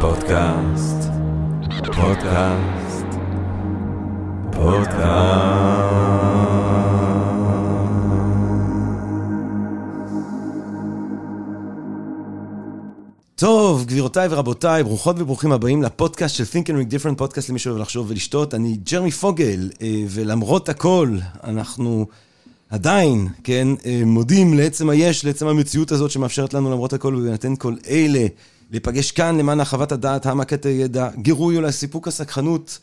פודקאסט, פודקאסט, פודקאסט. טוב, גבירותיי ורבותיי, ברוכות וברוכים הבאים לפודקאסט של Think and Make Different, פודקאסט למי שאוהב לחשוב ולשתות. אני ג'רמי פוגל, אה, ולמרות הכל, אנחנו עדיין, כן, אה, מודים לעצם היש, לעצם המציאות הזאת שמאפשרת לנו למרות הכל ובהינתן כל אלה. להיפגש כאן למען הרחבת הדעת, העמקת הידע, גירוי אולי סיפוק הסקחנות,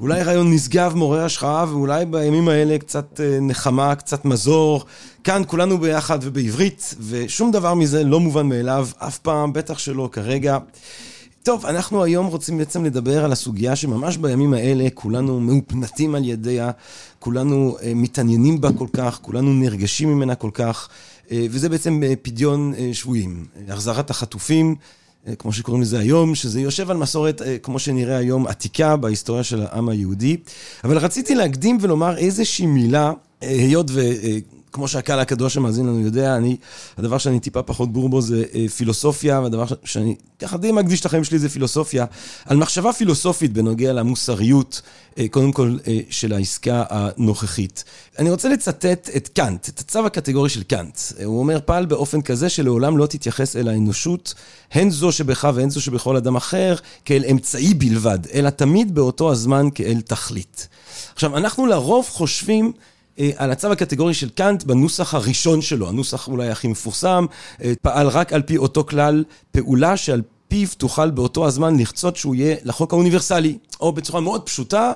אולי רעיון נשגב, מעורר השחאה, ואולי בימים האלה קצת אה, נחמה, קצת מזור. כאן כולנו ביחד ובעברית, ושום דבר מזה לא מובן מאליו, אף פעם, בטח שלא כרגע. טוב, אנחנו היום רוצים בעצם לדבר על הסוגיה שממש בימים האלה כולנו מאופנתים על ידיה, כולנו אה, מתעניינים בה כל כך, כולנו נרגשים ממנה כל כך, אה, וזה בעצם פדיון שבויים, החזרת החטופים. כמו שקוראים לזה היום, שזה יושב על מסורת, כמו שנראה היום, עתיקה בהיסטוריה של העם היהודי. אבל רציתי להקדים ולומר איזושהי מילה, היות ו... כמו שהקהל הקדוש שמאזין לנו יודע, אני, הדבר שאני טיפה פחות בור בו זה אה, פילוסופיה, והדבר שאני ככה די מקדיש את החיים שלי זה פילוסופיה, על מחשבה פילוסופית בנוגע למוסריות, אה, קודם כל, אה, של העסקה הנוכחית. אני רוצה לצטט את קאנט, את הצו הקטגורי של קאנט. הוא אומר, פעל באופן כזה שלעולם לא תתייחס אל האנושות, הן זו שבך והן זו שבכל אדם אחר, כאל אמצעי בלבד, אלא תמיד באותו הזמן כאל תכלית. עכשיו, אנחנו לרוב חושבים... על הצו הקטגורי של קאנט בנוסח הראשון שלו, הנוסח אולי הכי מפורסם, פעל רק על פי אותו כלל פעולה שעל פיו תוכל באותו הזמן לחצות שהוא יהיה לחוק האוניברסלי, או בצורה מאוד פשוטה,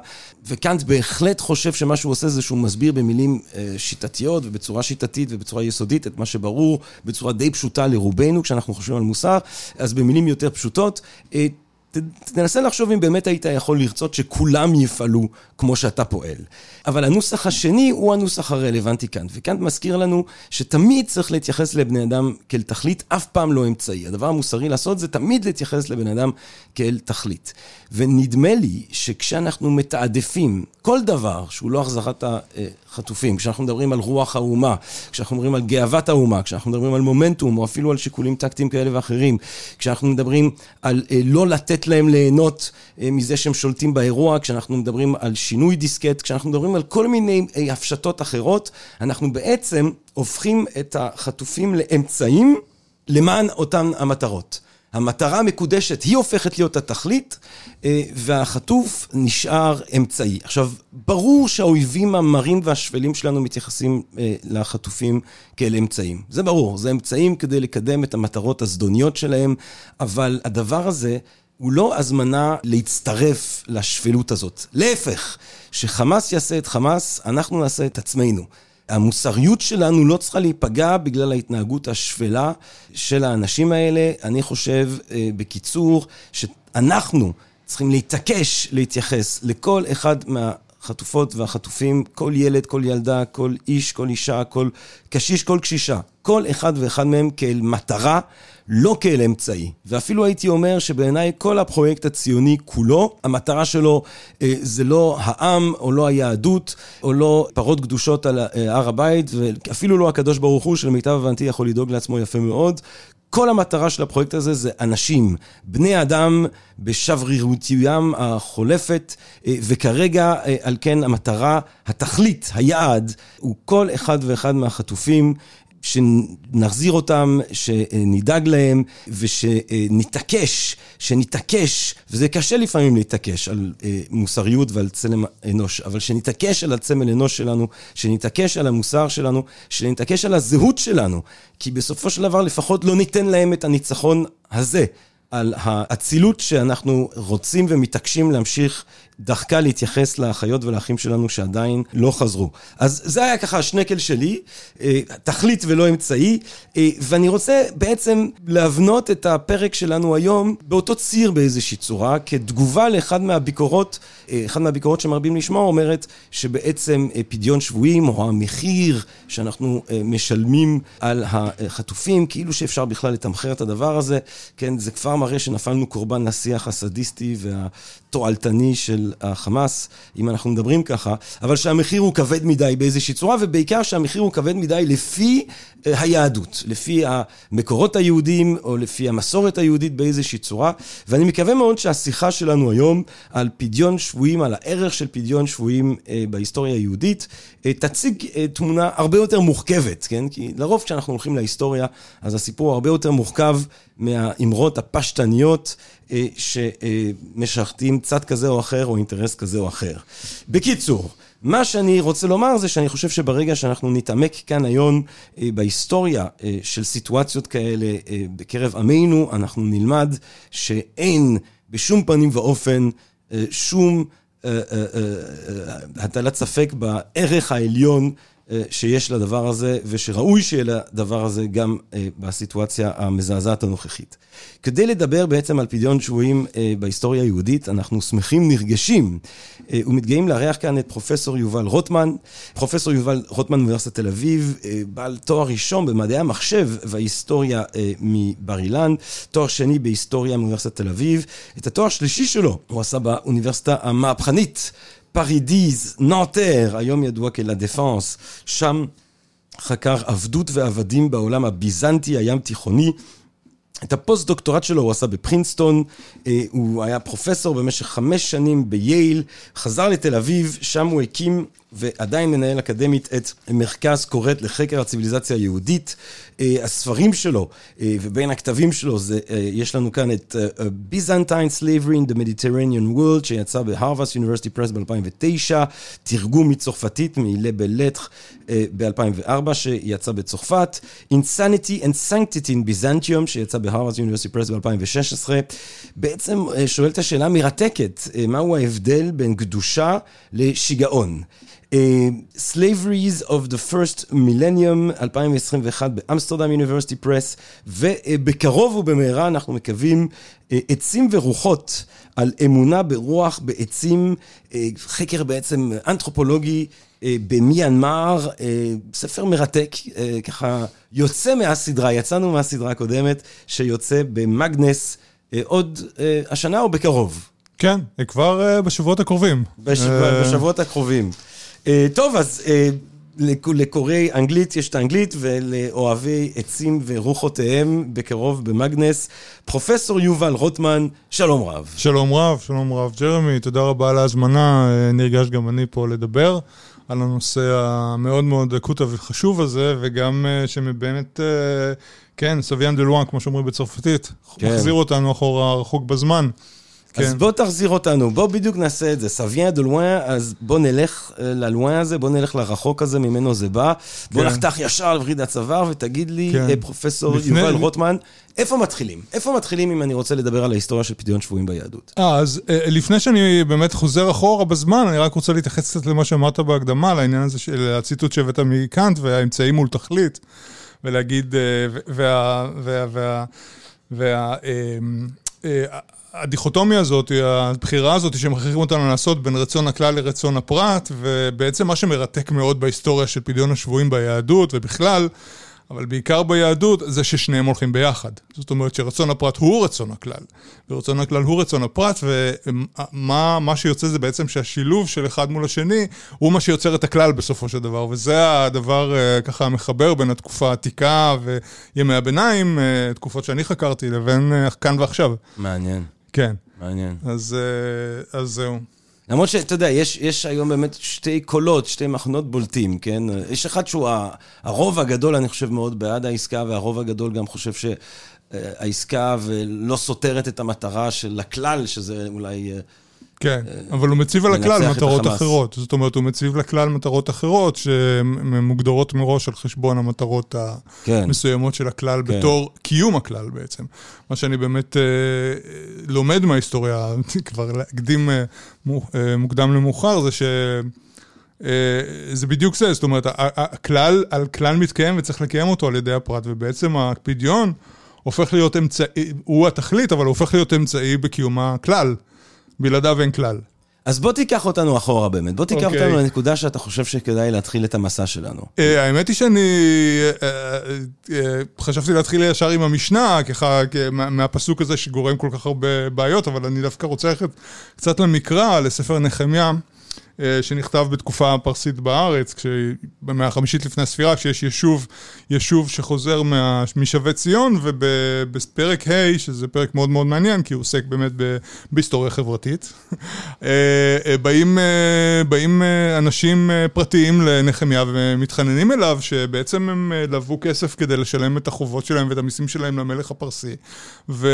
וקאנט בהחלט חושב שמה שהוא עושה זה שהוא מסביר במילים שיטתיות ובצורה שיטתית ובצורה יסודית את מה שברור בצורה די פשוטה לרובנו כשאנחנו חושבים על מוסר, אז במילים יותר פשוטות. תנסה לחשוב אם באמת היית יכול לרצות שכולם יפעלו כמו שאתה פועל. אבל הנוסח השני הוא הנוסח הרלוונטי כאן, וכאן מזכיר לנו שתמיד צריך להתייחס לבני אדם כאל תכלית, אף פעם לא אמצעי. הדבר המוסרי לעשות זה תמיד להתייחס לבן אדם כאל תכלית. ונדמה לי שכשאנחנו מתעדפים כל דבר שהוא לא החזרת החטופים, כשאנחנו מדברים על רוח האומה, כשאנחנו מדברים על גאוות האומה, כשאנחנו מדברים על מומנטום, או אפילו על שיקולים טקטיים כאלה ואחרים, כשאנחנו מדברים על לא לתת להם ליהנות מזה שהם שולטים באירוע, כשאנחנו מדברים על שינוי דיסקט, כשאנחנו מדברים על כל מיני הפשטות אחרות, אנחנו בעצם הופכים את החטופים לאמצעים למען אותן המטרות. המטרה המקודשת היא הופכת להיות התכלית, והחטוף נשאר אמצעי. עכשיו, ברור שהאויבים המרים והשפלים שלנו מתייחסים לחטופים כאל אמצעים. זה ברור, זה אמצעים כדי לקדם את המטרות הזדוניות שלהם, אבל הדבר הזה הוא לא הזמנה להצטרף לשפלות הזאת. להפך, שחמאס יעשה את חמאס, אנחנו נעשה את עצמנו. המוסריות שלנו לא צריכה להיפגע בגלל ההתנהגות השפלה של האנשים האלה. אני חושב, בקיצור, שאנחנו צריכים להתעקש להתייחס לכל אחד מהחטופות והחטופים, כל ילד, כל ילדה, כל איש, כל אישה, כל קשיש, כל קשישה. כל אחד ואחד מהם כאל מטרה, לא כאל אמצעי. ואפילו הייתי אומר שבעיניי כל הפרויקט הציוני כולו, המטרה שלו זה לא העם, או לא היהדות, או לא פרות קדושות על הר הבית, ואפילו לא הקדוש ברוך הוא, שלמיטב הבנתי יכול לדאוג לעצמו יפה מאוד. כל המטרה של הפרויקט הזה זה אנשים, בני אדם בשברירותיים החולפת, וכרגע על כן המטרה, התכלית, היעד, הוא כל אחד ואחד מהחטופים. שנחזיר אותם, שנדאג להם ושנתעקש, שנתעקש, וזה קשה לפעמים להתעקש על מוסריות ועל צלם אנוש, אבל שנתעקש על הצמל אנוש שלנו, שנתעקש על המוסר שלנו, שנתעקש על הזהות שלנו, כי בסופו של דבר לפחות לא ניתן להם את הניצחון הזה. על האצילות שאנחנו רוצים ומתעקשים להמשיך דחקה להתייחס לאחיות ולאחים שלנו שעדיין לא חזרו. אז זה היה ככה השנקל שלי, תכלית ולא אמצעי, ואני רוצה בעצם להבנות את הפרק שלנו היום באותו ציר באיזושהי צורה, כתגובה לאחד מהביקורות, אחד מהביקורות שמרבים לשמוע אומרת שבעצם פדיון שבויים או המחיר שאנחנו משלמים על החטופים, כאילו שאפשר בכלל לתמחר את הדבר הזה, כן, זה כבר מראה שנפלנו קורבן לשיח הסדיסטי והתועלתני של החמאס, אם אנחנו מדברים ככה, אבל שהמחיר הוא כבד מדי באיזושהי צורה, ובעיקר שהמחיר הוא כבד מדי לפי אה, היהדות, לפי המקורות היהודיים, או לפי המסורת היהודית באיזושהי צורה. ואני מקווה מאוד שהשיחה שלנו היום על פדיון שבויים, על הערך של פדיון שבויים אה, בהיסטוריה היהודית, תציג תמונה הרבה יותר מורכבת, כן? כי לרוב כשאנחנו הולכים להיסטוריה, אז הסיפור הרבה יותר מורכב מהאמרות הפשטניות אה, שמשרתים צד כזה או אחר או אינטרס כזה או אחר. בקיצור, מה שאני רוצה לומר זה שאני חושב שברגע שאנחנו נתעמק כאן היום אה, בהיסטוריה אה, של סיטואציות כאלה בקרב עמנו, אנחנו נלמד שאין בשום פנים ואופן שום הטלת ספק בערך העליון שיש לדבר הזה, ושראוי שיהיה לדבר הזה גם אה, בסיטואציה המזעזעת הנוכחית. כדי לדבר בעצם על פדיון שבויים אה, בהיסטוריה היהודית, אנחנו שמחים, נרגשים ומתגאים לארח כאן את פרופסור יובל רוטמן. פרופסור יובל רוטמן מאוניברסיטת תל אביב, בעל תואר ראשון במדעי המחשב וההיסטוריה מבר אילן, תואר שני בהיסטוריה מאוניברסיטת תל אביב. את התואר השלישי שלו הוא עשה באוניברסיטה הפריזאית פרי דיז, נאנטר, היום ידוע כלה דפנס, שם חקר עבדות ועבדים בעולם הביזנטי הים תיכוני. את הפוסט-דוקטורט שלו הוא עשה בפרינסטון, אה, הוא היה פרופסור במשך חמש שנים בייל, חזר לתל אביב, שם הוא הקים ועדיין מנהל אקדמית את מרכז קורט לחקר הציוויליזציה היהודית. אה, הספרים שלו אה, ובין הכתבים שלו, זה, אה, יש לנו כאן את Byzantine Slavery in the Mediterranean World, שיצא בהרווארס University Press ב-2009, תרגום מצרפתית מילה בלטח ב-2004, שיצא בצרפת, Insanity and Sanctity in Byzantium, שיצא בהרווארס University Press ב-2016, בעצם שואל את השאלה המרתקת, מהו ההבדל בין קדושה לשיגעון? Slaveries of the First Millennium, 2021 באמסטרדם יוניברסיטי פרס, ובקרוב ובמהרה אנחנו מקווים עצים ורוחות על אמונה ברוח בעצים, חקר בעצם אנתרופולוגי במיינמר, ספר מרתק, ככה יוצא מהסדרה, יצאנו מהסדרה הקודמת, שיוצא במאגנס עוד השנה או בקרוב. כן, כבר בשבועות הקרובים. בשבועות הקרובים. אה, טוב, אז אה, לקוראי אנגלית יש את האנגלית, ולאוהבי עצים ורוחותיהם בקרוב במאגנס. פרופסור יובל רוטמן, שלום רב. שלום רב, שלום רב. ג'רמי, תודה רבה על ההזמנה, אה, נרגש גם אני פה לדבר. על הנושא המאוד מאוד אקוטי וחשוב הזה, וגם שבאמת, כן, סביאן דה לואן, כמו שאומרים בצרפתית, כן. מחזיר אותנו אחורה רחוק בזמן. כן. אז בוא תחזיר אותנו, בוא בדיוק נעשה את זה. סביין דו לואן, אז בוא נלך אה, ללואן הזה, בוא נלך לרחוק הזה, ממנו זה בא. בוא כן. נחתך ישר על וריד הצוואר ותגיד לי, כן. אה, פרופסור לפני... יובל רוטמן, איפה מתחילים? איפה מתחילים אם אני רוצה לדבר על ההיסטוריה של פדיון שבויים ביהדות? אה, אז אה, לפני שאני באמת חוזר אחורה בזמן, אני רק רוצה להתייחס קצת למה שאמרת בהקדמה, לעניין הזה של הציטוט שהבאת מקאנט והאמצעים מול תכלית, ולהגיד, וה... וה... וה... וה... וה הדיכוטומיה הזאת, הבחירה הזאת שמכריחים אותנו לעשות בין רצון הכלל לרצון הפרט, ובעצם מה שמרתק מאוד בהיסטוריה של פדיון השבויים ביהדות ובכלל, אבל בעיקר ביהדות, זה ששניהם הולכים ביחד. זאת אומרת שרצון הפרט הוא רצון הכלל, ורצון הכלל הוא רצון הפרט, ומה שיוצא זה בעצם שהשילוב של אחד מול השני, הוא מה שיוצר את הכלל בסופו של דבר, וזה הדבר אה, ככה המחבר בין התקופה העתיקה וימי הביניים, אה, תקופות שאני חקרתי, לבין אה, כאן ועכשיו. מעניין. כן. מעניין. אז, אה, אז זהו. למרות שאתה יודע, יש, יש היום באמת שתי קולות, שתי מחנות בולטים, כן? יש אחד שהוא הרוב הגדול, אני חושב, מאוד בעד העסקה, והרוב הגדול גם חושב שהעסקה ולא סותרת את המטרה של הכלל, שזה אולי אה, כן, אבל הוא מציב על הכלל מטרות אחרות. זאת אומרת, הוא מציב לכלל מטרות אחרות שמוגדרות מראש על חשבון המטרות כן. המסוימות של הכלל כן. בתור קיום הכלל בעצם. מה שאני באמת אה, לומד מההיסטוריה, כבר להקדים אה, אה, מוקדם למאוחר, זה ש... זה בדיוק זה, זאת אומרת, הכלל, הכלל מתקיים וצריך לקיים אותו על ידי הפרט, ובעצם הפדיון הופך להיות אמצעי, הוא התכלית, אבל הוא הופך להיות אמצעי בקיום הכלל. בלעדיו אין כלל. אז בוא תיקח אותנו אחורה באמת. בוא תיקח אוקיי. אותנו לנקודה שאתה חושב שכדאי להתחיל את המסע שלנו. אה, האמת היא שאני אה, אה, חשבתי להתחיל ישר עם המשנה, ככה, מה- מהפסוק הזה שגורם כל כך הרבה בעיות, אבל אני דווקא רוצה ללכת קצת למקרא, לספר נחמיה, שנכתב בתקופה הפרסית בארץ, במאה החמישית לפני הספירה, כשיש יישוב, יישוב שחוזר מה- משבי ציון, ובפרק ה', שזה פרק מאוד מאוד מעניין, כי הוא עוסק באמת בהיסטוריה חברתית, אה, אה, באים, אה, באים אה, אנשים אה, פרטיים לנחמיה ומתחננים אליו, שבעצם הם אה, לבו כסף כדי לשלם את החובות שלהם ואת המיסים שלהם למלך הפרסי, ו...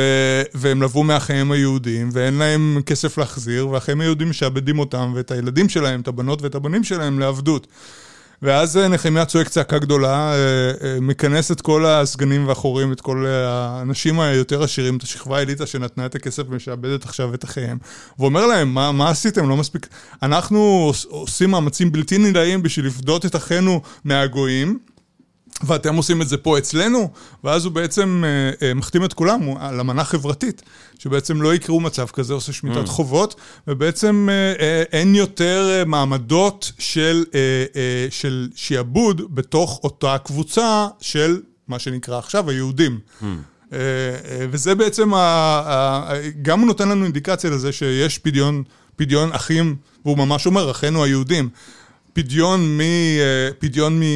והם לבו מאחיהם היהודים, ואין להם כסף להחזיר, ואחיהם היהודים משעבדים אותם, ואת הילדים שלהם, את הבנות ואת הבנים שלהם, לעבדות. ואז אה, נחמיה צועק צעקה גדולה, אה, אה, מכנס את כל הסגנים והחורים, את כל האנשים היותר עשירים, את השכבה האליטה שנתנה את הכסף ומשעבדת עכשיו את אחיהם, ואומר להם, מה, מה עשיתם? לא מספיק. אנחנו עוש- עושים מאמצים בלתי נלאים בשביל לפדות את אחינו מהגויים. ואתם עושים את זה פה אצלנו, ואז הוא בעצם אה, אה, מחתים את כולם על אמנה חברתית, שבעצם לא יקראו מצב כזה, עושה שמיטת חובות, ובעצם אה, אה, אין יותר אה, מעמדות של, אה, אה, של שיעבוד בתוך אותה קבוצה של מה שנקרא עכשיו היהודים. אה, אה, וזה בעצם, ה, ה, גם הוא נותן לנו אינדיקציה לזה שיש פדיון, פדיון אחים, והוא ממש אומר, אחינו היהודים. פדיון, מ, אה, פדיון מ, אה,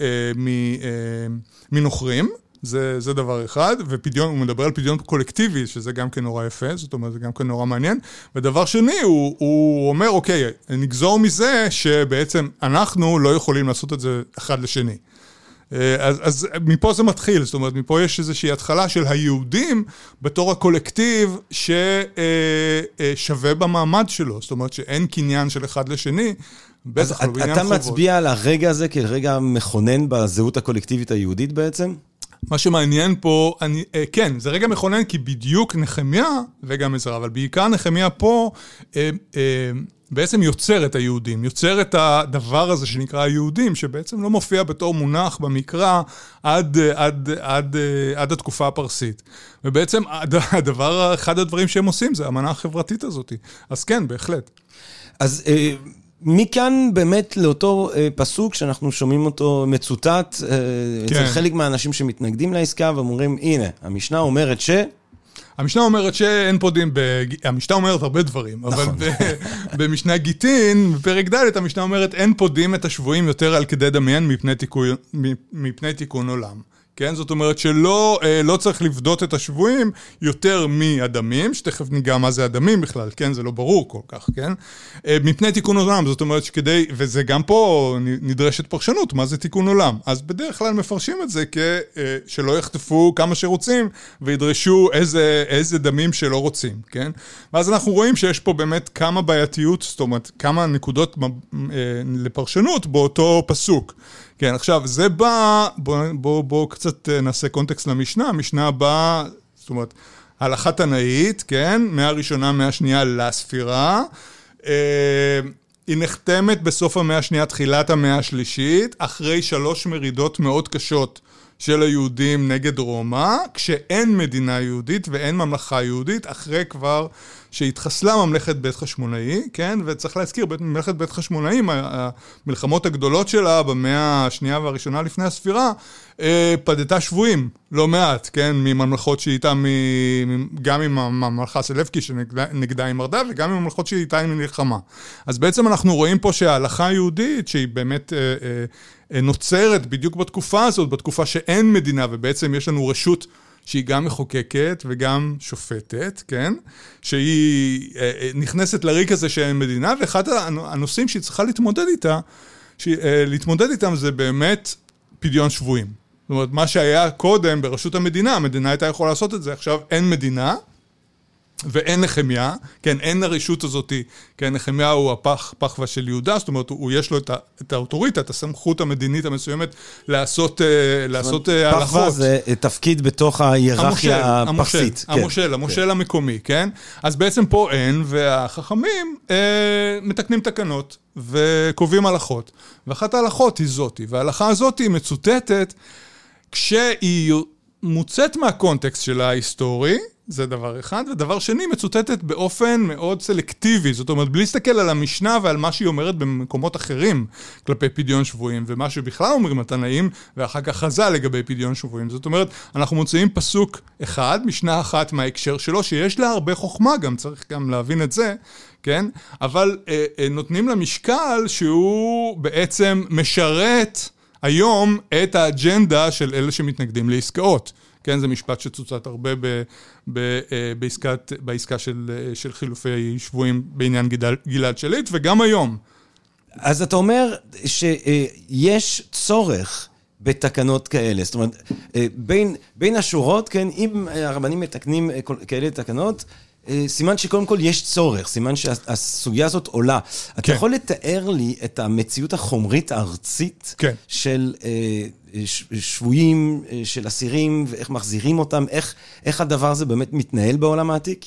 אה, מ, אה, מנוכרים, זה, זה דבר אחד, ופדיון, הוא מדבר על פדיון קולקטיבי, שזה גם כן נורא יפה, זאת אומרת, זה גם כן נורא מעניין. ודבר שני, הוא, הוא אומר, אוקיי, נגזור מזה שבעצם אנחנו לא יכולים לעשות את זה אחד לשני. אז, אז מפה זה מתחיל, זאת אומרת, מפה יש איזושהי התחלה של היהודים בתור הקולקטיב ששווה במעמד שלו, זאת אומרת שאין קניין של אחד לשני, בטח לא בעניין אתה חובות. מצביע על הרגע הזה כרגע מכונן בזהות הקולקטיבית היהודית בעצם? מה שמעניין פה, אני, אה, כן, זה רגע מכונן, כי בדיוק נחמיה, וגם עזרא, אבל בעיקר נחמיה פה, אה, אה, בעצם יוצר את היהודים, יוצר את הדבר הזה שנקרא היהודים, שבעצם לא מופיע בתור מונח במקרא עד, אה, עד, עד, אה, עד התקופה הפרסית. ובעצם הד- הדבר, אחד הדברים שהם עושים זה המנה החברתית הזאת. אז כן, בהחלט. אז אה, מכאן באמת לאותו אה, פסוק שאנחנו שומעים אותו מצוטט אה, אצל כן. חלק מהאנשים שמתנגדים לעסקה ואומרים, הנה, המשנה אומרת ש... המשנה אומרת שאין פה דין, בג... המשנה אומרת הרבה דברים, אבל נכון. ב... במשנה גיטין, בפרק ד', המשנה אומרת אין פה דין את השבויים יותר על כדי דמיין מפני תיקון, מפני תיקון עולם. כן? זאת אומרת שלא אה, לא צריך לפדות את השבויים יותר מהדמים, שתכף ניגע מה זה הדמים בכלל, כן? זה לא ברור כל כך, כן? אה, מפני תיקון עולם, זאת אומרת שכדי, וזה גם פה נדרשת פרשנות, מה זה תיקון עולם? אז בדרך כלל מפרשים את זה כשלא יחטפו כמה שרוצים וידרשו איזה, איזה דמים שלא רוצים, כן? ואז אנחנו רואים שיש פה באמת כמה בעייתיות, זאת אומרת, כמה נקודות אה, לפרשנות באותו פסוק. כן, עכשיו, זה בא, בואו בוא, בוא קצת אה, נעשה קונטקסט למשנה, המשנה באה, זאת אומרת, הלכה תנאית, כן, מהראשונה, מהשנייה לספירה. אה, היא נחתמת בסוף המאה השנייה, תחילת המאה השלישית, אחרי שלוש מרידות מאוד קשות של היהודים נגד רומא, כשאין מדינה יהודית ואין ממלכה יהודית, אחרי כבר שהתחסלה ממלכת בית חשמונאי, כן? וצריך להזכיר, בית- ממלכת בית חשמונאי, המלחמות הגדולות שלה במאה השנייה והראשונה לפני הספירה, אה, פדתה שבויים, לא מעט, כן? מממלכות שהיא איתה, גם עם הממלכה סלבקי שנגדה היא מרדה, וגם עם הממלכות שהיא איתה היא מלחמה. אז בעצם אנחנו רואים פה שההלכה היהודית, שהיא באמת אה, אה, נוצרת בדיוק בתקופה הזאת, בתקופה שאין מדינה, ובעצם יש לנו רשות שהיא גם מחוקקת וגם שופטת, כן? שהיא אה, אה, נכנסת לריק הזה שאין מדינה, ואחד הנ- הנושאים שהיא צריכה להתמודד איתה, אה, להתמודד איתם זה באמת פדיון שבויים. זאת אומרת, מה שהיה קודם ברשות המדינה, המדינה הייתה יכולה לעשות את זה, עכשיו אין מדינה. ואין נחמיה, כן, אין הרשות הזאתי, כן, נחמיה הוא הפח, פחווה של יהודה, זאת אומרת, הוא, יש לו את, ה, את האוטוריטה, את הסמכות המדינית המסוימת לעשות, אה, לעשות אה, פחווה הלכות. זה אה, תפקיד בתוך ההיררכיה הפרסית. המושל, המושל, המושל המקומי, כן? אז בעצם פה אין, והחכמים אה, מתקנים תקנות וקובעים הלכות. ואחת ההלכות היא זאתי, וההלכה הזאת היא מצוטטת כשהיא מוצאת מהקונטקסט שלה ההיסטורי, זה דבר אחד. ודבר שני, מצוטטת באופן מאוד סלקטיבי. זאת אומרת, בלי להסתכל על המשנה ועל מה שהיא אומרת במקומות אחרים כלפי פדיון שבויים, ומה שבכלל אומרים התנאים, ואחר כך חז"ל לגבי פדיון שבויים. זאת אומרת, אנחנו מוצאים פסוק אחד, משנה אחת מההקשר שלו, שיש לה הרבה חוכמה גם, צריך גם להבין את זה, כן? אבל אה, אה, נותנים לה משקל שהוא בעצם משרת היום את האג'נדה של אלה שמתנגדים לעסקאות. כן, זה משפט שצוצת הרבה ב, ב, אה, בעסקת, בעסקה של, אה, של חילופי שבויים בעניין גלעד, גלעד שליט, וגם היום. אז אתה אומר שיש צורך בתקנות כאלה. זאת אומרת, אה, בין, בין השורות, כן, אם הרבנים מתקנים כאלה תקנות, סימן שקודם כל יש צורך, סימן שהסוגיה הזאת עולה. כן. אתה יכול לתאר לי את המציאות החומרית הארצית כן. של שבויים, של אסירים, ואיך מחזירים אותם, איך, איך הדבר הזה באמת מתנהל בעולם העתיק?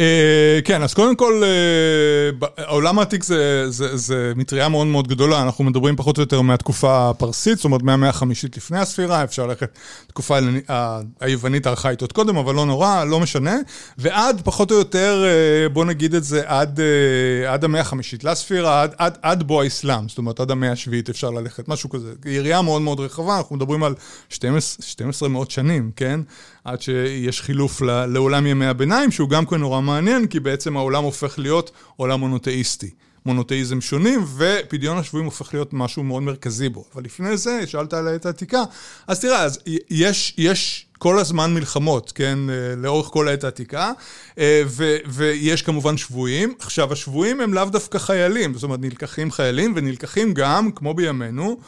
אה, כן, אז קודם כל, אה, העולם העתיק זה מטריה מאוד מאוד גדולה, אנחנו מדברים פחות או יותר מהתקופה הפרסית, זאת אומרת מהמאה החמישית לפני הספירה, אפשר ללכת לתקופה היוונית הארכאית עוד קודם, אבל לא נורא, לא משנה, ועד פחות או יותר, אה, בוא נגיד את זה, עד המאה החמישית לספירה, עד בוא האסלאם, זאת אומרת עד המאה השביעית אפשר ללכת, משהו כזה. יריעה מאוד מאוד רחבה, אנחנו מדברים על 12 מאות שנים, כן? עד שיש חילוף לעולם ימי הביניים, שהוא גם כן נורא מעניין, כי בעצם העולם הופך להיות עולם מונותאיסטי. מונותאיזם שונים, ופדיון השבויים הופך להיות משהו מאוד מרכזי בו. אבל לפני זה, שאלת על העת העתיקה, אז תראה, אז יש, יש כל הזמן מלחמות, כן, לאורך כל העת העתיקה, ו, ויש כמובן שבויים. עכשיו, השבויים הם לאו דווקא חיילים, זאת אומרת, נלקחים חיילים, ונלקחים גם, כמו בימינו,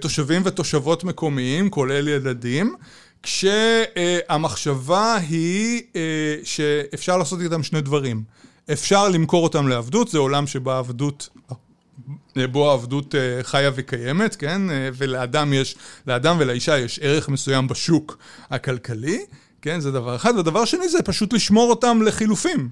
תושבים ותושבות מקומיים, כולל ילדים. כשהמחשבה היא אה, שאפשר לעשות איתם שני דברים. אפשר למכור אותם לעבדות, זה עולם שבו העבדות... בו העבדות אה, חיה וקיימת, כן? אה, ולאדם יש, לאדם ולאישה יש ערך מסוים בשוק הכלכלי. כן, זה דבר אחד. ודבר שני זה פשוט לשמור אותם לחילופים.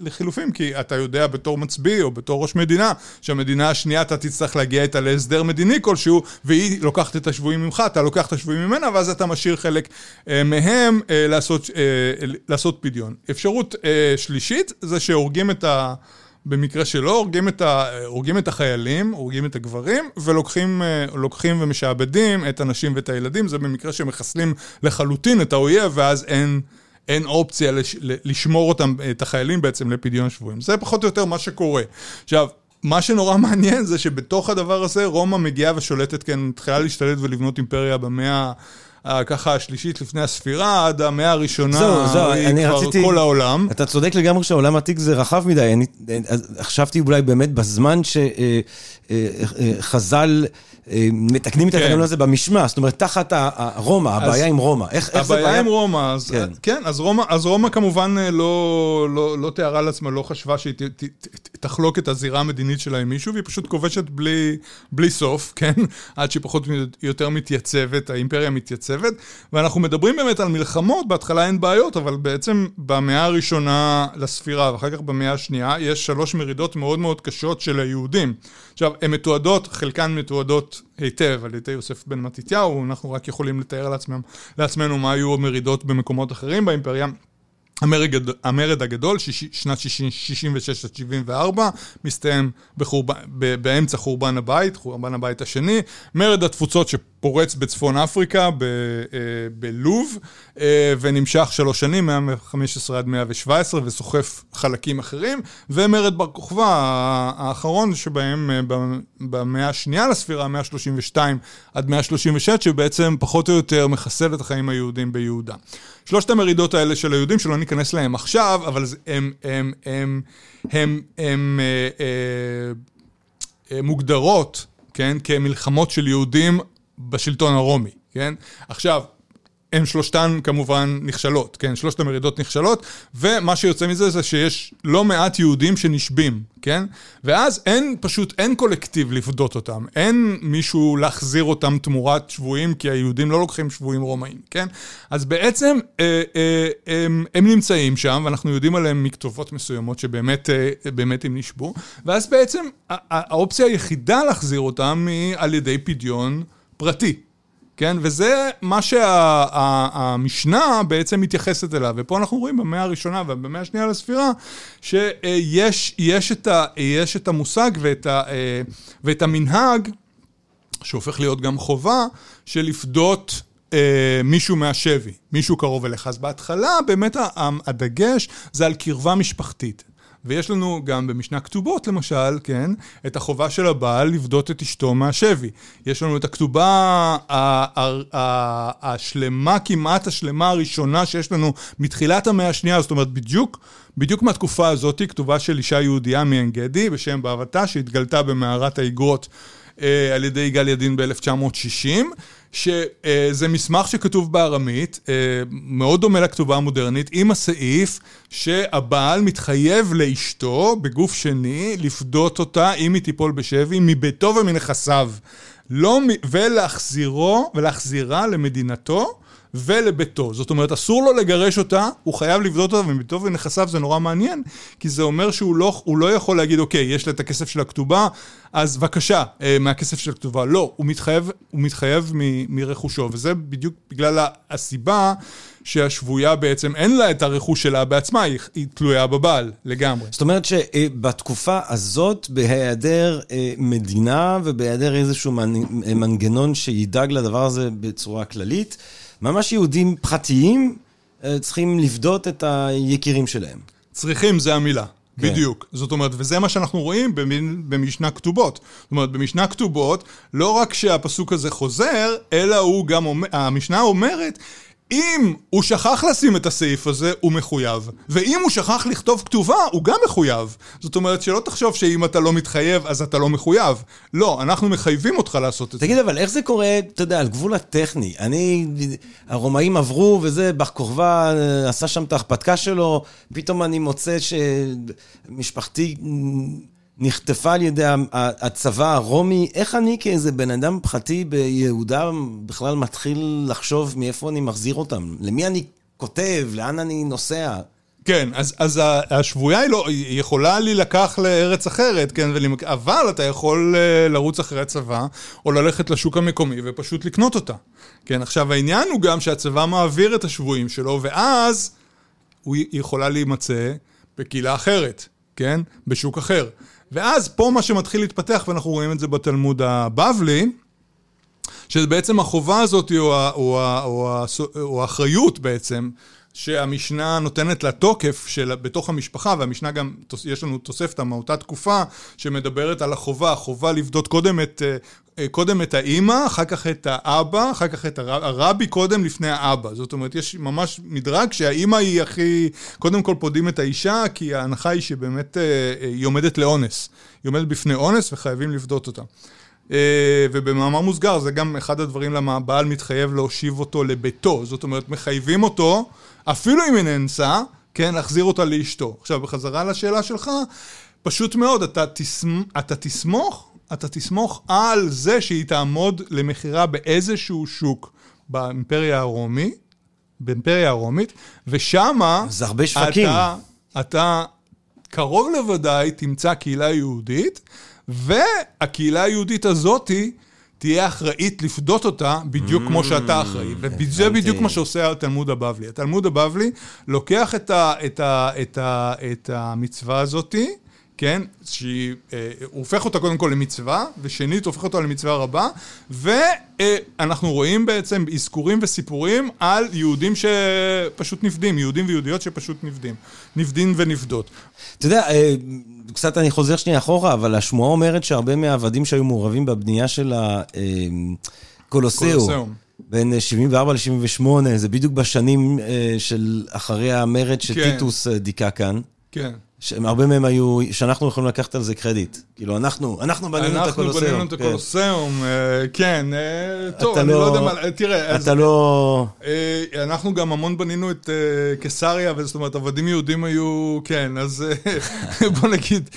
לחילופים, כי אתה יודע בתור מצביא או בתור ראש מדינה, שהמדינה השנייה אתה תצטרך להגיע איתה להסדר מדיני כלשהו, והיא לוקחת את השבויים ממך, אתה לוקח את השבויים ממנה, ואז אתה משאיר חלק אה, מהם אה, לעשות, אה, לעשות פדיון. אפשרות אה, שלישית זה שהורגים את ה... במקרה שלא, הורגים את, ה, הורגים את החיילים, הורגים את הגברים, ולוקחים אה, ומשעבדים את הנשים ואת הילדים, זה במקרה שמחסלים לחלוטין את האויב, ואז אין, אין אופציה לש, לשמור אותם, את החיילים בעצם לפדיון שבויים. זה פחות או יותר מה שקורה. עכשיו, מה שנורא מעניין זה שבתוך הדבר הזה רומא מגיעה ושולטת, כן, מתחילה להשתלט ולבנות אימפריה במאה... ככה השלישית לפני הספירה, עד המאה הראשונה, זו, זו, היא כבר רציתי, כל העולם. אתה צודק לגמרי שהעולם העתיק זה רחב מדי. אני חשבתי אולי באמת בזמן שחז"ל... מתקנים את כן. התקנון הזה במשמע, זאת אומרת, תחת רומא, הבעיה עם רומא. איך, איך זה בעיה? הבעיה עם רומא, אז כן, כן אז, רומא, אז רומא כמובן אה, לא, לא, לא תיארה לעצמה, לא חשבה שהיא ת, ת, ת, תחלוק את הזירה המדינית שלה עם מישהו, והיא פשוט כובשת בלי, בלי סוף, כן? עד שהיא פחות או יותר מתייצבת, האימפריה מתייצבת. ואנחנו מדברים באמת על מלחמות, בהתחלה אין בעיות, אבל בעצם במאה הראשונה לספירה, ואחר כך במאה השנייה, יש שלוש מרידות מאוד מאוד קשות של היהודים. עכשיו, הן מתועדות, חלקן מתועדות היטב על ידי יוסף בן מתתיהו, אנחנו רק יכולים לתאר לעצמם, לעצמנו מה היו המרידות במקומות אחרים באימפריה. המרד, המרד הגדול, שיש, שנת 66 עד 74, מסתיים בחורבן, באמצע חורבן הבית, חורבן הבית השני. מרד התפוצות שפורץ בצפון אפריקה, ב, אה, בלוב, אה, ונמשך שלוש שנים, 115 עד 117, וסוחף חלקים אחרים. ומרד בר כוכבא, האחרון שבהם אה, במאה השנייה לספירה, 132 עד 136, שבעצם פחות או יותר מחסל את החיים היהודים ביהודה. שלושת המרידות האלה של היהודים, שלא ניכנס להם עכשיו, אבל הם, הם, הם, הם, הם אה, אה, אה, מוגדרות, כן, כמלחמות של יהודים בשלטון הרומי, כן? עכשיו, הן שלושתן כמובן נכשלות, כן? שלושת המרידות נכשלות, ומה שיוצא מזה זה שיש לא מעט יהודים שנשבים, כן? ואז אין, פשוט אין קולקטיב לפדות אותם, אין מישהו להחזיר אותם תמורת שבויים, כי היהודים לא לוקחים שבויים רומאים, כן? אז בעצם אה, אה, הם, הם נמצאים שם, ואנחנו יודעים עליהם מכתובות מסוימות שבאמת אה, באמת הם נשבו, ואז בעצם האופציה היחידה להחזיר אותם היא על ידי פדיון פרטי. כן? וזה מה שהמשנה בעצם מתייחסת אליו. ופה אנחנו רואים במאה הראשונה ובמאה השנייה לספירה, שיש יש את, ה, יש את המושג ואת, ה, ואת המנהג, שהופך להיות גם חובה, של לפדות אה, מישהו מהשבי, מישהו קרוב אליך. אז בהתחלה באמת הדגש זה על קרבה משפחתית. ויש לנו גם במשנה כתובות למשל, כן, את החובה של הבעל לפדות את אשתו מהשבי. יש לנו את הכתובה השלמה, כמעט השלמה הראשונה שיש לנו מתחילת המאה השנייה, זאת אומרת בדיוק, בדיוק מהתקופה הזאת, כתובה של אישה יהודייה מעין גדי בשם באבתה, שהתגלתה במערת האיגרות אה, על ידי יגאל ידין ב-1960. שזה מסמך שכתוב בארמית, אה, מאוד דומה לכתובה המודרנית, עם הסעיף שהבעל מתחייב לאשתו בגוף שני לפדות אותה אם היא תיפול בשבי מביתו ומנכסיו. לא, ולהחזירו, ולהחזירה למדינתו. ולביתו. זאת אומרת, אסור לו לגרש אותה, הוא חייב לבדות אותה, ומביתו ונכסיו זה נורא מעניין, כי זה אומר שהוא לא, לא יכול להגיד, אוקיי, יש לה את הכסף של הכתובה, אז בבקשה, אה, מהכסף של הכתובה. לא, הוא מתחייב, הוא מתחייב מ, מרכושו, וזה בדיוק בגלל הסיבה שהשבויה בעצם אין לה את הרכוש שלה בעצמה, היא, היא תלויה בבעל לגמרי. זאת אומרת שבתקופה הזאת, בהיעדר אה, מדינה ובהיעדר איזשהו מנגנון שידאג לדבר הזה בצורה כללית, ממש יהודים פרטיים אה, צריכים לפדות את היקירים שלהם. צריכים, זה המילה. כן. בדיוק. זאת אומרת, וזה מה שאנחנו רואים במשנה כתובות. זאת אומרת, במשנה כתובות, לא רק שהפסוק הזה חוזר, אלא הוא גם אומר, המשנה אומרת, אם הוא שכח לשים את הסעיף הזה, הוא מחויב. ואם הוא שכח לכתוב כתובה, הוא גם מחויב. זאת אומרת, שלא תחשוב שאם אתה לא מתחייב, אז אתה לא מחויב. לא, אנחנו מחייבים אותך לעשות את זה. תגיד, אבל איך זה קורה, אתה יודע, על גבול הטכני? אני, הרומאים עברו וזה, בר כוכבא אה, עשה שם את ההכפתקה שלו, פתאום אני מוצא שמשפחתי... נחטפה על ידי הצבא הרומי, איך אני כאיזה בן אדם פחתי ביהודה בכלל מתחיל לחשוב מאיפה אני מחזיר אותם? למי אני כותב? לאן אני נוסע? כן, אז, אז השבויה היא, לא, היא יכולה להילקח לארץ אחרת, כן, ולמק... אבל אתה יכול אה, לרוץ אחרי הצבא, או ללכת לשוק המקומי ופשוט לקנות אותה. כן, עכשיו העניין הוא גם שהצבא מעביר את השבויים שלו, ואז הוא יכולה להימצא בקהילה אחרת, כן, בשוק אחר. ואז פה מה שמתחיל להתפתח, ואנחנו רואים את זה בתלמוד הבבלי, שבעצם החובה הזאת, או, או, או, או האחריות בעצם, שהמשנה נותנת לה תוקף של, בתוך המשפחה, והמשנה גם, יש לנו תוספתא מאותה תקופה, שמדברת על החובה, החובה לבדות קודם את, אה, קודם את האימא, אחר כך את האבא, אחר כך את הרב, הרבי קודם לפני האבא. זאת אומרת, יש ממש מדרג שהאימא היא הכי... קודם כל פודים את האישה, כי ההנחה היא שבאמת אה, אה, היא עומדת לאונס. היא עומדת בפני אונס וחייבים לפדות אותה. ובמאמר מוסגר, זה גם אחד הדברים למה הבעל מתחייב להושיב אותו לביתו. זאת אומרת, מחייבים אותו, אפילו אם היא נאנסה, כן, להחזיר אותה לאשתו. עכשיו, בחזרה לשאלה שלך, פשוט מאוד, אתה, תסמ... אתה תסמוך אתה תסמוך על זה שהיא תעמוד למכירה באיזשהו שוק באימפריה הרומי, באימפריה הרומית, ושמה... זה הרבה שווקים. אתה, אתה קרוב לוודאי תמצא קהילה יהודית, והקהילה היהודית הזאתי תהיה אחראית לפדות אותה בדיוק כמו שאתה אחראי. וזה בדיוק מה שעושה התלמוד הבבלי. התלמוד הבבלי לוקח את, ה, את, ה, את, ה, את המצווה הזאתי, כן? שהוא אה, הופך אותה קודם כל למצווה, ושנית הופך אותה למצווה רבה, ואנחנו אה, רואים בעצם אזכורים וסיפורים על יהודים שפשוט נפדים, יהודים ויהודיות שפשוט נפדים, נפדים ונפדות. אתה יודע, אה, קצת אני חוזר שנייה אחורה, אבל השמועה אומרת שהרבה מהעבדים שהיו מעורבים בבנייה של הקולוסיאום, בין 74 ל-78, זה בדיוק בשנים של אחרי המרד כן. שטיטוס דיכא כאן. כן. שהרבה מהם היו, שאנחנו יכולים לקחת על זה קרדיט. כאילו, אנחנו, אנחנו בנינו את הקולוסיאום. אנחנו בנינו את כן. הקולוסיאום, אה, כן. אה, טוב, אני לא יודע מה, תראה. אתה לא... אה, אנחנו גם המון בנינו את קיסריה, זאת אומרת, עבדים יהודים היו, כן, אז בוא נגיד,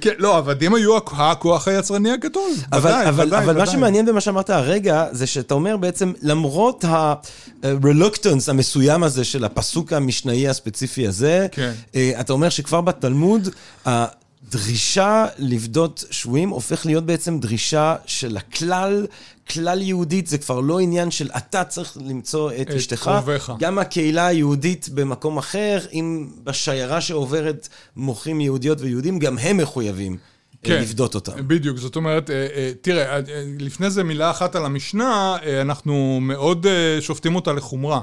כן, לא, עבדים היו הכוח היצרני הגדול. אבל מה שמעניין במה שאמרת הרגע, זה שאתה אומר בעצם, למרות ה-reluctance המסוים הזה של הפסוק המשנאי הספציפי הזה, כן. אתה אומר שכבר בתלמוד, הדרישה לפדות שבויים הופך להיות בעצם דרישה של הכלל, כלל יהודית, זה כבר לא עניין של אתה צריך למצוא את את אשתך. קרוביך. גם הקהילה היהודית במקום אחר, אם בשיירה שעוברת מוחים יהודיות ויהודים, גם הם מחויבים כן. כן. לפדות אותם. בדיוק, זאת אומרת, אה, אה, תראה, אה, אה, לפני זה מילה אחת על המשנה, אה, אנחנו מאוד אה, שופטים אותה לחומרה.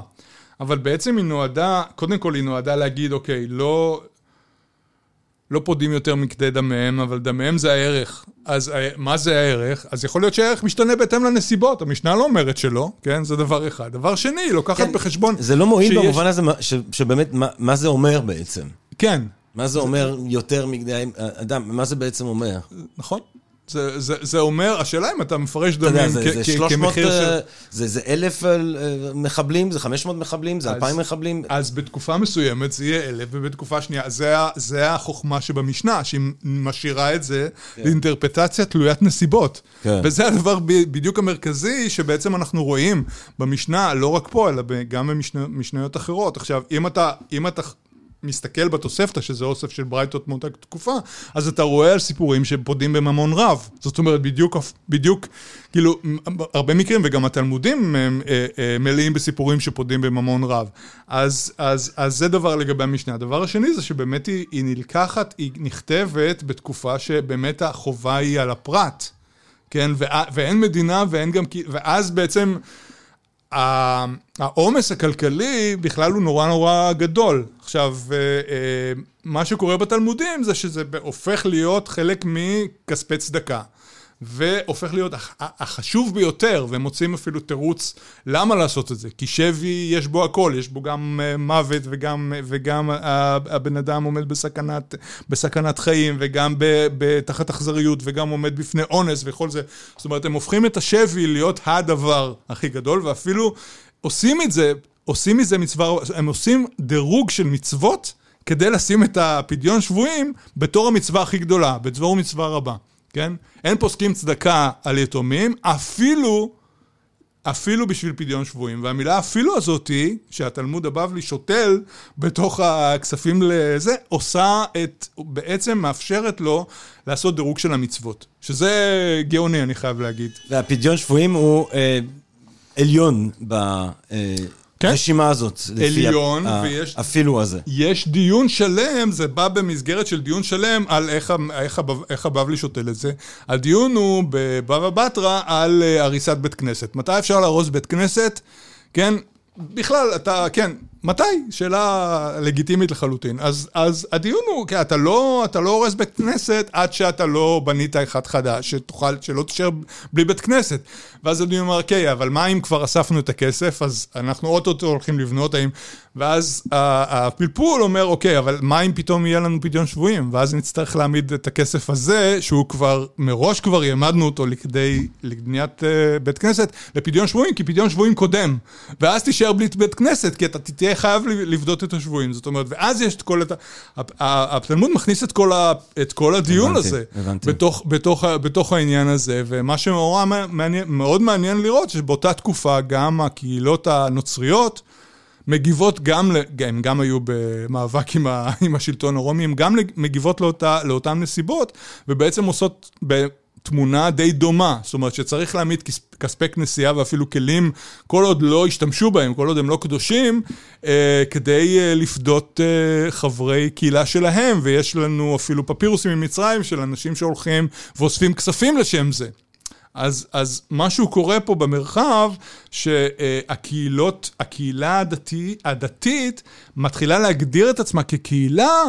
אבל בעצם היא נועדה, קודם כל היא נועדה להגיד, אוקיי, לא, לא פודים יותר מכדי דמיהם, אבל דמיהם זה הערך. אז אה, מה זה הערך? אז יכול להיות שהערך משתנה בהתאם לנסיבות, המשנה לא אומרת שלא, כן? זה דבר אחד. דבר שני, היא לוקחת כן, בחשבון... זה לא מועיל שיש- במובן הזה ש- שבאמת, מה- מה זה אומר בעצם? כן, מה זה אומר יותר מכדי אדם? מה זה בעצם אומר? נכון. זה, זה, זה אומר, השאלה אם אתה מפרש אתה יודע, דמים זה זה כ- 300, כמחיר של... אה, זה זה אלף אה, מחבלים, זה 500 מחבלים, זה אז- 2,000 מחבלים. אז בתקופה מסוימת זה יהיה אלף, ובתקופה שנייה, זה, זה החוכמה שבמשנה, שהיא משאירה את זה לאינטרפרטציה תלוית נסיבות. כן. וזה הדבר בדיוק המרכזי שבעצם אנחנו רואים במשנה, לא רק פה, אלא גם במשניות אחרות. עכשיו, אם אתה, אם אתה מסתכל בתוספתא, שזה אוסף של ברייתות מאותה תקופה, אז אתה רואה על סיפורים שפודים בממון רב. זאת אומרת, בדיוק, בדיוק, כאילו, הרבה מקרים, וגם התלמודים הם, אה, אה, מלאים בסיפורים שפודים בממון רב. אז, אז, אז זה דבר לגבי המשנה. הדבר השני זה שבאמת היא, היא נלקחת, היא נכתבת בתקופה שבאמת החובה היא על הפרט. כן, וה- ואין מדינה ואין גם, ואז בעצם העומס הכלכלי בכלל הוא נורא נורא גדול. עכשיו, אה, אה, מה שקורה בתלמודים זה שזה הופך להיות חלק מכספי צדקה. והופך להיות הח- החשוב ביותר, והם מוצאים אפילו תירוץ למה לעשות את זה. כי שבי, יש בו הכל, יש בו גם אה, מוות וגם, וגם ה- הבן אדם עומד בסכנת, בסכנת חיים, וגם תחת אכזריות, וגם עומד בפני אונס וכל זה. זאת אומרת, הם הופכים את השבי להיות הדבר הכי גדול, ואפילו עושים את זה, עושים מזה מצווה, הם עושים דירוג של מצוות כדי לשים את הפדיון שבויים בתור המצווה הכי גדולה, בתור מצווה רבה. כן? אין פוסקים צדקה על יתומים, אפילו, אפילו בשביל פדיון שבויים. והמילה אפילו הזאתי, שהתלמוד הבבלי שותל בתוך הכספים לזה, עושה את, בעצם מאפשרת לו לעשות דירוג של המצוות. שזה גאוני, אני חייב להגיד. והפדיון שבויים הוא אה, עליון כן. ברשימה הזאת. עליון, ה- ויש- אפילו הזה. יש דיון שלם, זה בא במסגרת של דיון שלם על איך, איך, איך הבבלי שותל את זה. הדיון הוא בבבא בתרא על אה, הריסת בית כנסת. מתי אפשר להרוס בית כנסת? כן, בכלל, אתה, כן, מתי? שאלה לגיטימית לחלוטין. אז, אז הדיון הוא, כן, אתה לא, אתה לא הורס בית כנסת עד שאתה לא בנית אחד חדש, שתוכל, שלא תישאר בלי בית כנסת. ואז הדיון אומר, אוקיי, אבל מה אם כבר אספנו את הכסף, אז אנחנו אוטוטו הולכים לבנות, האם... ואז הפלפול אומר, אוקיי, אבל מה אם פתאום יהיה לנו פדיון שבויים? ואז נצטרך להעמיד את הכסף הזה, שהוא כבר, מראש כבר העמדנו אותו לכדי, לבניית uh, בית כנסת, לפדיון שבויים, כי פדיון שבויים קודם. ואז תישאר בלי בית כנסת, כי אתה תהיה חייב לפדות את השבויים. זאת אומרת, ואז יש את כל... את ה- ה- ה- התלמוד מכניס את כל, ה, את כל הדיון הבנתי, הזה. הבנתי. בתוך, בתוך, בתוך העניין הזה, ומה שמאוד מעניין, מאוד מעניין לראות, שבאותה תקופה גם הקהילות הנוצריות מגיבות גם, הם גם היו במאבק עם, ה, עם השלטון הרומי, הם גם מגיבות לאותה, לאותן נסיבות, ובעצם עושות בתמונה די דומה, זאת אומרת שצריך להעמיד כס- כספי כנסייה ואפילו כלים, כל עוד לא השתמשו בהם, כל עוד הם לא קדושים, אה, כדי אה, לפדות אה, חברי קהילה שלהם, ויש לנו אפילו פפירוסים ממצרים של אנשים שהולכים ואוספים כספים לשם זה. אז, אז משהו קורה פה במרחב, שהקהילות, הקהילה הדתי, הדתית מתחילה להגדיר את עצמה כקהילה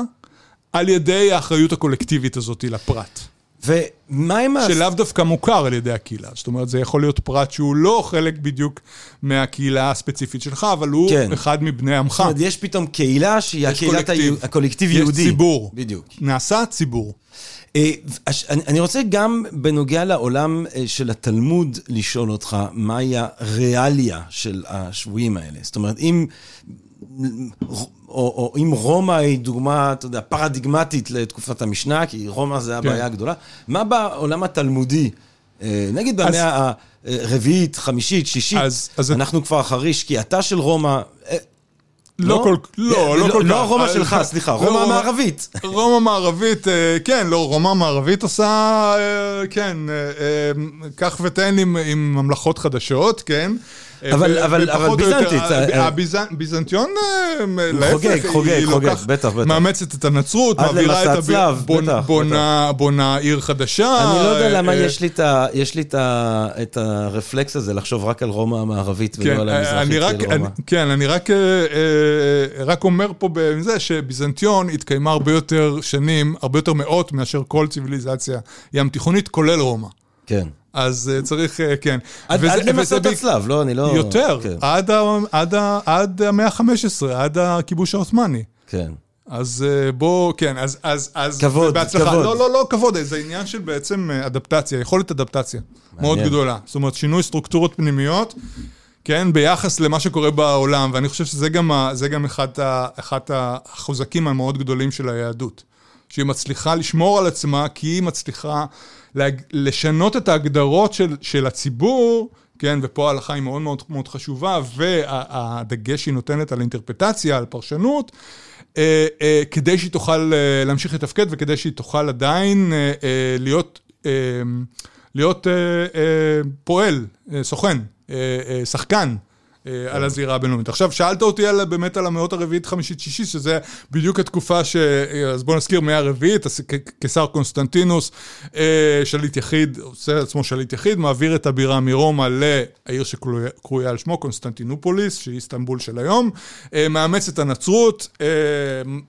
על ידי האחריות הקולקטיבית הזאת לפרט. ומה עם ה... שלאו דווקא מוכר על ידי הקהילה. זאת אומרת, זה יכול להיות פרט שהוא לא חלק בדיוק מהקהילה הספציפית שלך, אבל הוא כן. אחד מבני עמך. זאת אומרת, יש פתאום קהילה שהיא יש הקהילת. היו- הקולקטיב יש יהודי. ציבור. בדיוק. נעשה ציבור. אה, אני רוצה גם בנוגע לעולם אה, של התלמוד לשאול אותך, מהי הריאליה של השבויים האלה? זאת אומרת, אם... או, או אם רומא היא דוגמה, אתה יודע, פרדיגמטית לתקופת המשנה, כי רומא זה הבעיה כן. הגדולה, מה בעולם התלמודי? אה, נגיד במאה הרביעית, חמישית, שישית, אז- אז- אנחנו כבר אחרי שקיעתה של רומא, אה, לא כל- לא, לא כל כך. לא רומא אה, שלך, סליחה, לא, רומא המערבית. רומא המערבית, אה, כן, לא, רומא המערבית עושה, אה, כן, אה, אה, קח ותן עם, עם ממלכות חדשות, כן. אה, אבל- אבל- אבל ביזנטית, אה, הביזנ- ביזנטיון, אה, להפך, חוגג, חוגג, חוגג, בטח, בטח. מאמצת את הנצרות, מעבירה את הצלב, בטח, בונה- בונה עיר חדשה. אני לא יודע למה יש לי את הרפלקס הזה לחשוב רק על רומא המערבית ולא כן, על המזרחית של רומא. אני, כן, אני רק, רק אומר פה בזה שביזנטיון התקיימה הרבה יותר שנים, הרבה יותר מאות מאשר כל ציוויליזציה ים תיכונית, כולל רומא. כן. אז אה, צריך, אה, כן. עד וזה- עד למסעות הצלב, לא, אני לא... יותר, כן, עד, עד, עד המאה ה-15, עד הכיבוש העות'מאני. כן. אז אה, בוא, כן, אז, אז, אז, כבוד, בהצלחה. כבוד. לא, לא, לא כבוד, זה עניין של בעצם אדפטציה, יכולת אדפטציה. מאוד גדולה. זאת אומרת, שינוי סטרוקטורות פנימיות, כן, ביחס למה שקורה בעולם, ואני חושב שזה גם, גם אחד, ה, אחד החוזקים המאוד גדולים של היהדות. שהיא מצליחה לשמור על עצמה, כי היא מצליחה להג... לשנות את ההגדרות של, של הציבור, כן, ופה ההלכה היא מאוד מאוד מאוד חשובה, והדגש שהיא נותנת על אינטרפטציה, על פרשנות, אה, אה, כדי שהיא תוכל אה, להמשיך לתפקד וכדי שהיא תוכל עדיין להיות, להיות פועל, סוכן, שחקן. אה, על הזירה הבינלאומית. עכשיו, שאלת אותי על, באמת על המאות הרביעית, חמישית, שישית, שזה בדיוק התקופה ש... אה, אז בואו נזכיר, מאה הרביעית, קיסר קונסטנטינוס, אה, שליט יחיד, עושה עצמו שליט יחיד, מעביר את הבירה מרומא לעיר שקרויה על שמו, קונסטנטינופוליס, שהיא איסטנבול של היום, מאמץ את הנצרות,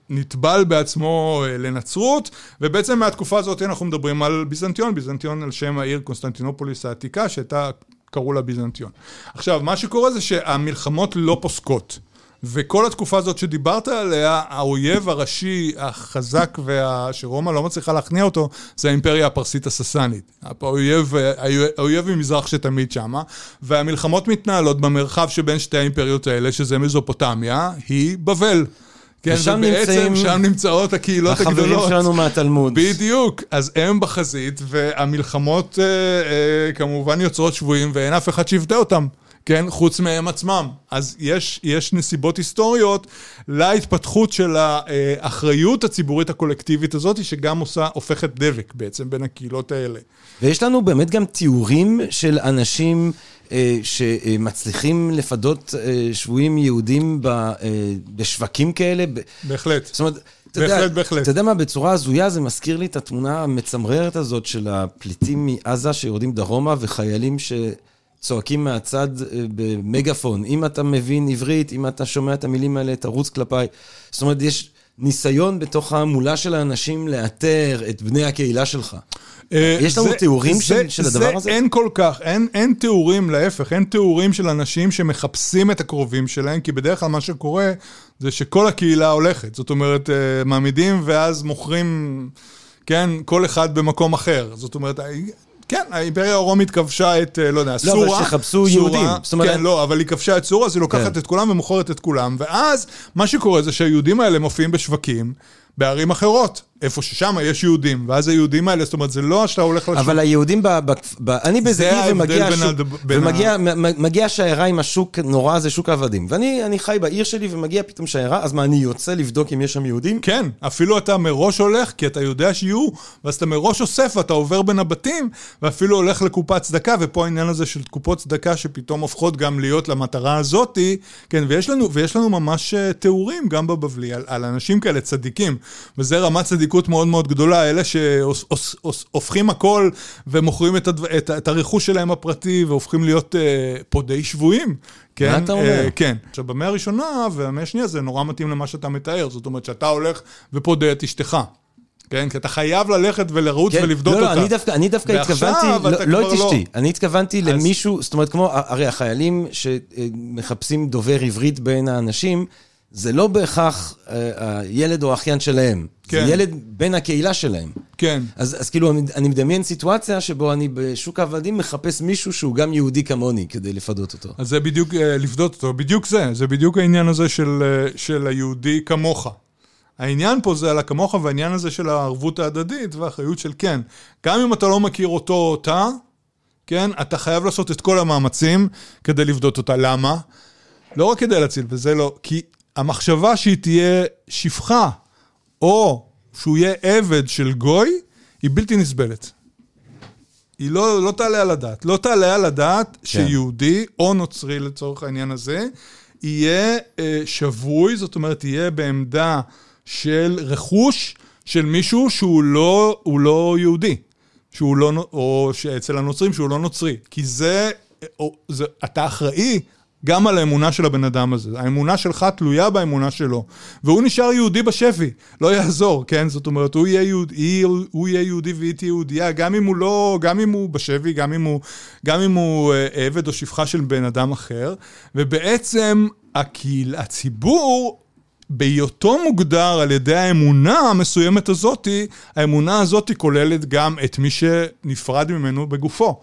נטבל בעצמו לנצרות, ובעצם מהתקופה הזאת אנחנו מדברים על ביזנטיון, ביזנטיון על שם העיר קונסטנטינופוליס העתיקה, שהייתה... קראו לה ביזנטיון. עכשיו, מה שקורה זה שהמלחמות לא פוסקות. וכל התקופה הזאת שדיברת עליה, האויב הראשי, החזק, וה... שרומא לא מצליחה להכניע אותו, זה האימפריה הפרסית הססנית. האויב, האויב ממזרח שתמיד שמה, והמלחמות מתנהלות במרחב שבין שתי האימפריות האלה, שזה מזופוטמיה, היא בבל. כן, ושם ובעצם נמצאים שם נמצאות הקהילות הגדולות. החברים שלנו מהתלמוד. בדיוק, אז הם בחזית, והמלחמות אה, אה, כמובן יוצרות שבויים, ואין אף אחד שיבטא אותם, כן? חוץ מהם עצמם. אז יש, יש נסיבות היסטוריות להתפתחות של האחריות הציבורית הקולקטיבית הזאת, שגם עושה, הופכת דבק בעצם בין הקהילות האלה. ויש לנו באמת גם תיאורים של אנשים אה, שמצליחים לפדות אה, שבויים יהודים ב, אה, בשווקים כאלה. בהחלט. זאת אומרת, אתה יודע, בהחלט, בהחלט. אתה יודע מה, בצורה הזויה זה מזכיר לי את התמונה המצמררת הזאת של הפליטים מעזה שיורדים דרומה וחיילים שצועקים מהצד אה, במגפון. אם אתה מבין עברית, אם אתה שומע את המילים האלה, תרוץ כלפיי. זאת אומרת, יש ניסיון בתוך ההמולה של האנשים לאתר את בני הקהילה שלך. אה, יש לנו זה- תיאורים זה- של- של הדבר הזה? זה אין כל כך, אין, אין תיאורים, להפך, אין תיאורים של אנשים שמחפשים את הקרובים שלהם, כי בדרך כלל מה שקורה זה שכל הקהילה הולכת. זאת אומרת, אה, מעמידים ואז מוכרים, כן, כל אחד במקום אחר. זאת אומרת, כן, האימפריה הרומית כבשה את, אה, לא יודע, לא, אבל סורה. סורה, יהודים. זאת אומרת- כן, לא, אבל היא כבשה את סורה, אז היא לוקחת כן. את כולם ומוכרת את כולם, ואז מה שקורה זה שהיהודים האלה מופיעים בשווקים. בערים אחרות, איפה ששם יש יהודים, ואז היהודים האלה, זאת אומרת, זה לא שאתה הולך לשוק. אבל היהודים, ב, ב, ב, אני באיזה עיר ההבדל ומגיע השוק, ומגיע מ- מגיע שיירה עם השוק נורא הזה, שוק העבדים. ואני אני חי בעיר שלי ומגיע פתאום שיירה, אז מה, אני יוצא לבדוק אם יש שם יהודים? כן, אפילו אתה מראש הולך, כי אתה יודע שיהיו, ואז אתה מראש אוסף ואתה עובר בין הבתים, ואפילו הולך לקופת צדקה, ופה העניין הזה של קופות צדקה שפתאום הופכות גם להיות למטרה הזאתי, כן, ויש לנו, ויש לנו ממש אה, תיאורים גם בבבלי על, על אנשים כאלה צדיקים, וזה רמת צדיקות מאוד מאוד גדולה, אלה שהופכים הכל ומוכרים את, הדו, את, את הרכוש שלהם הפרטי, והופכים להיות אה, פודי שבויים. כן, מה אתה אומר? אה, כן. עכשיו, במאה הראשונה והמאה השנייה זה נורא מתאים למה שאתה מתאר. זאת אומרת שאתה הולך ופודה את אשתך. כן? כי אתה חייב ללכת ולרוץ כן, ולבדוק לא, אותה. לא, אני דווקא, אני דווקא התכוונתי, לא, לא את לא. אשתי, אני התכוונתי אז- למישהו, זאת אומרת, כמו, הרי החיילים שמחפשים דובר עברית בין האנשים, זה לא בהכרח אה, הילד או האחיין שלהם, כן. זה ילד בין הקהילה שלהם. כן. אז, אז כאילו, אני, אני מדמיין סיטואציה שבו אני בשוק העבדים מחפש מישהו שהוא גם יהודי כמוני כדי לפדות אותו. אז זה בדיוק, אה, לפדות אותו, בדיוק זה, זה בדיוק העניין הזה של, אה, של היהודי כמוך. העניין פה זה על הכמוך והעניין הזה של הערבות ההדדית והאחריות של כן. גם אם אתה לא מכיר אותו או אותה, כן, אתה חייב לעשות את כל המאמצים כדי לבדות אותה. למה? לא רק כדי להציל, וזה לא, כי המחשבה שהיא תהיה שפחה, או שהוא יהיה עבד של גוי, היא בלתי נסבלת. היא לא, לא תעלה על הדעת. לא תעלה על הדעת כן. שיהודי, או נוצרי לצורך העניין הזה, יהיה אה, שבוי, זאת אומרת, יהיה בעמדה של רכוש של מישהו שהוא לא, לא יהודי. שהוא לא, או שאצל הנוצרים שהוא לא נוצרי. כי זה, או, זה, אתה אחראי גם על האמונה של הבן אדם הזה. האמונה שלך תלויה באמונה שלו. והוא נשאר יהודי בשבי, לא יעזור, כן? זאת אומרת, הוא יהיה, יהוד, היא, הוא יהיה יהודי והיא תהיה יהודייה, גם אם הוא לא, גם אם הוא בשבי, גם אם הוא, גם אם הוא אה, עבד או שפחה של בן אדם אחר. ובעצם הקהיל, הציבור בהיותו מוגדר על ידי האמונה המסוימת הזאתי, האמונה הזאתי כוללת גם את מי שנפרד ממנו בגופו,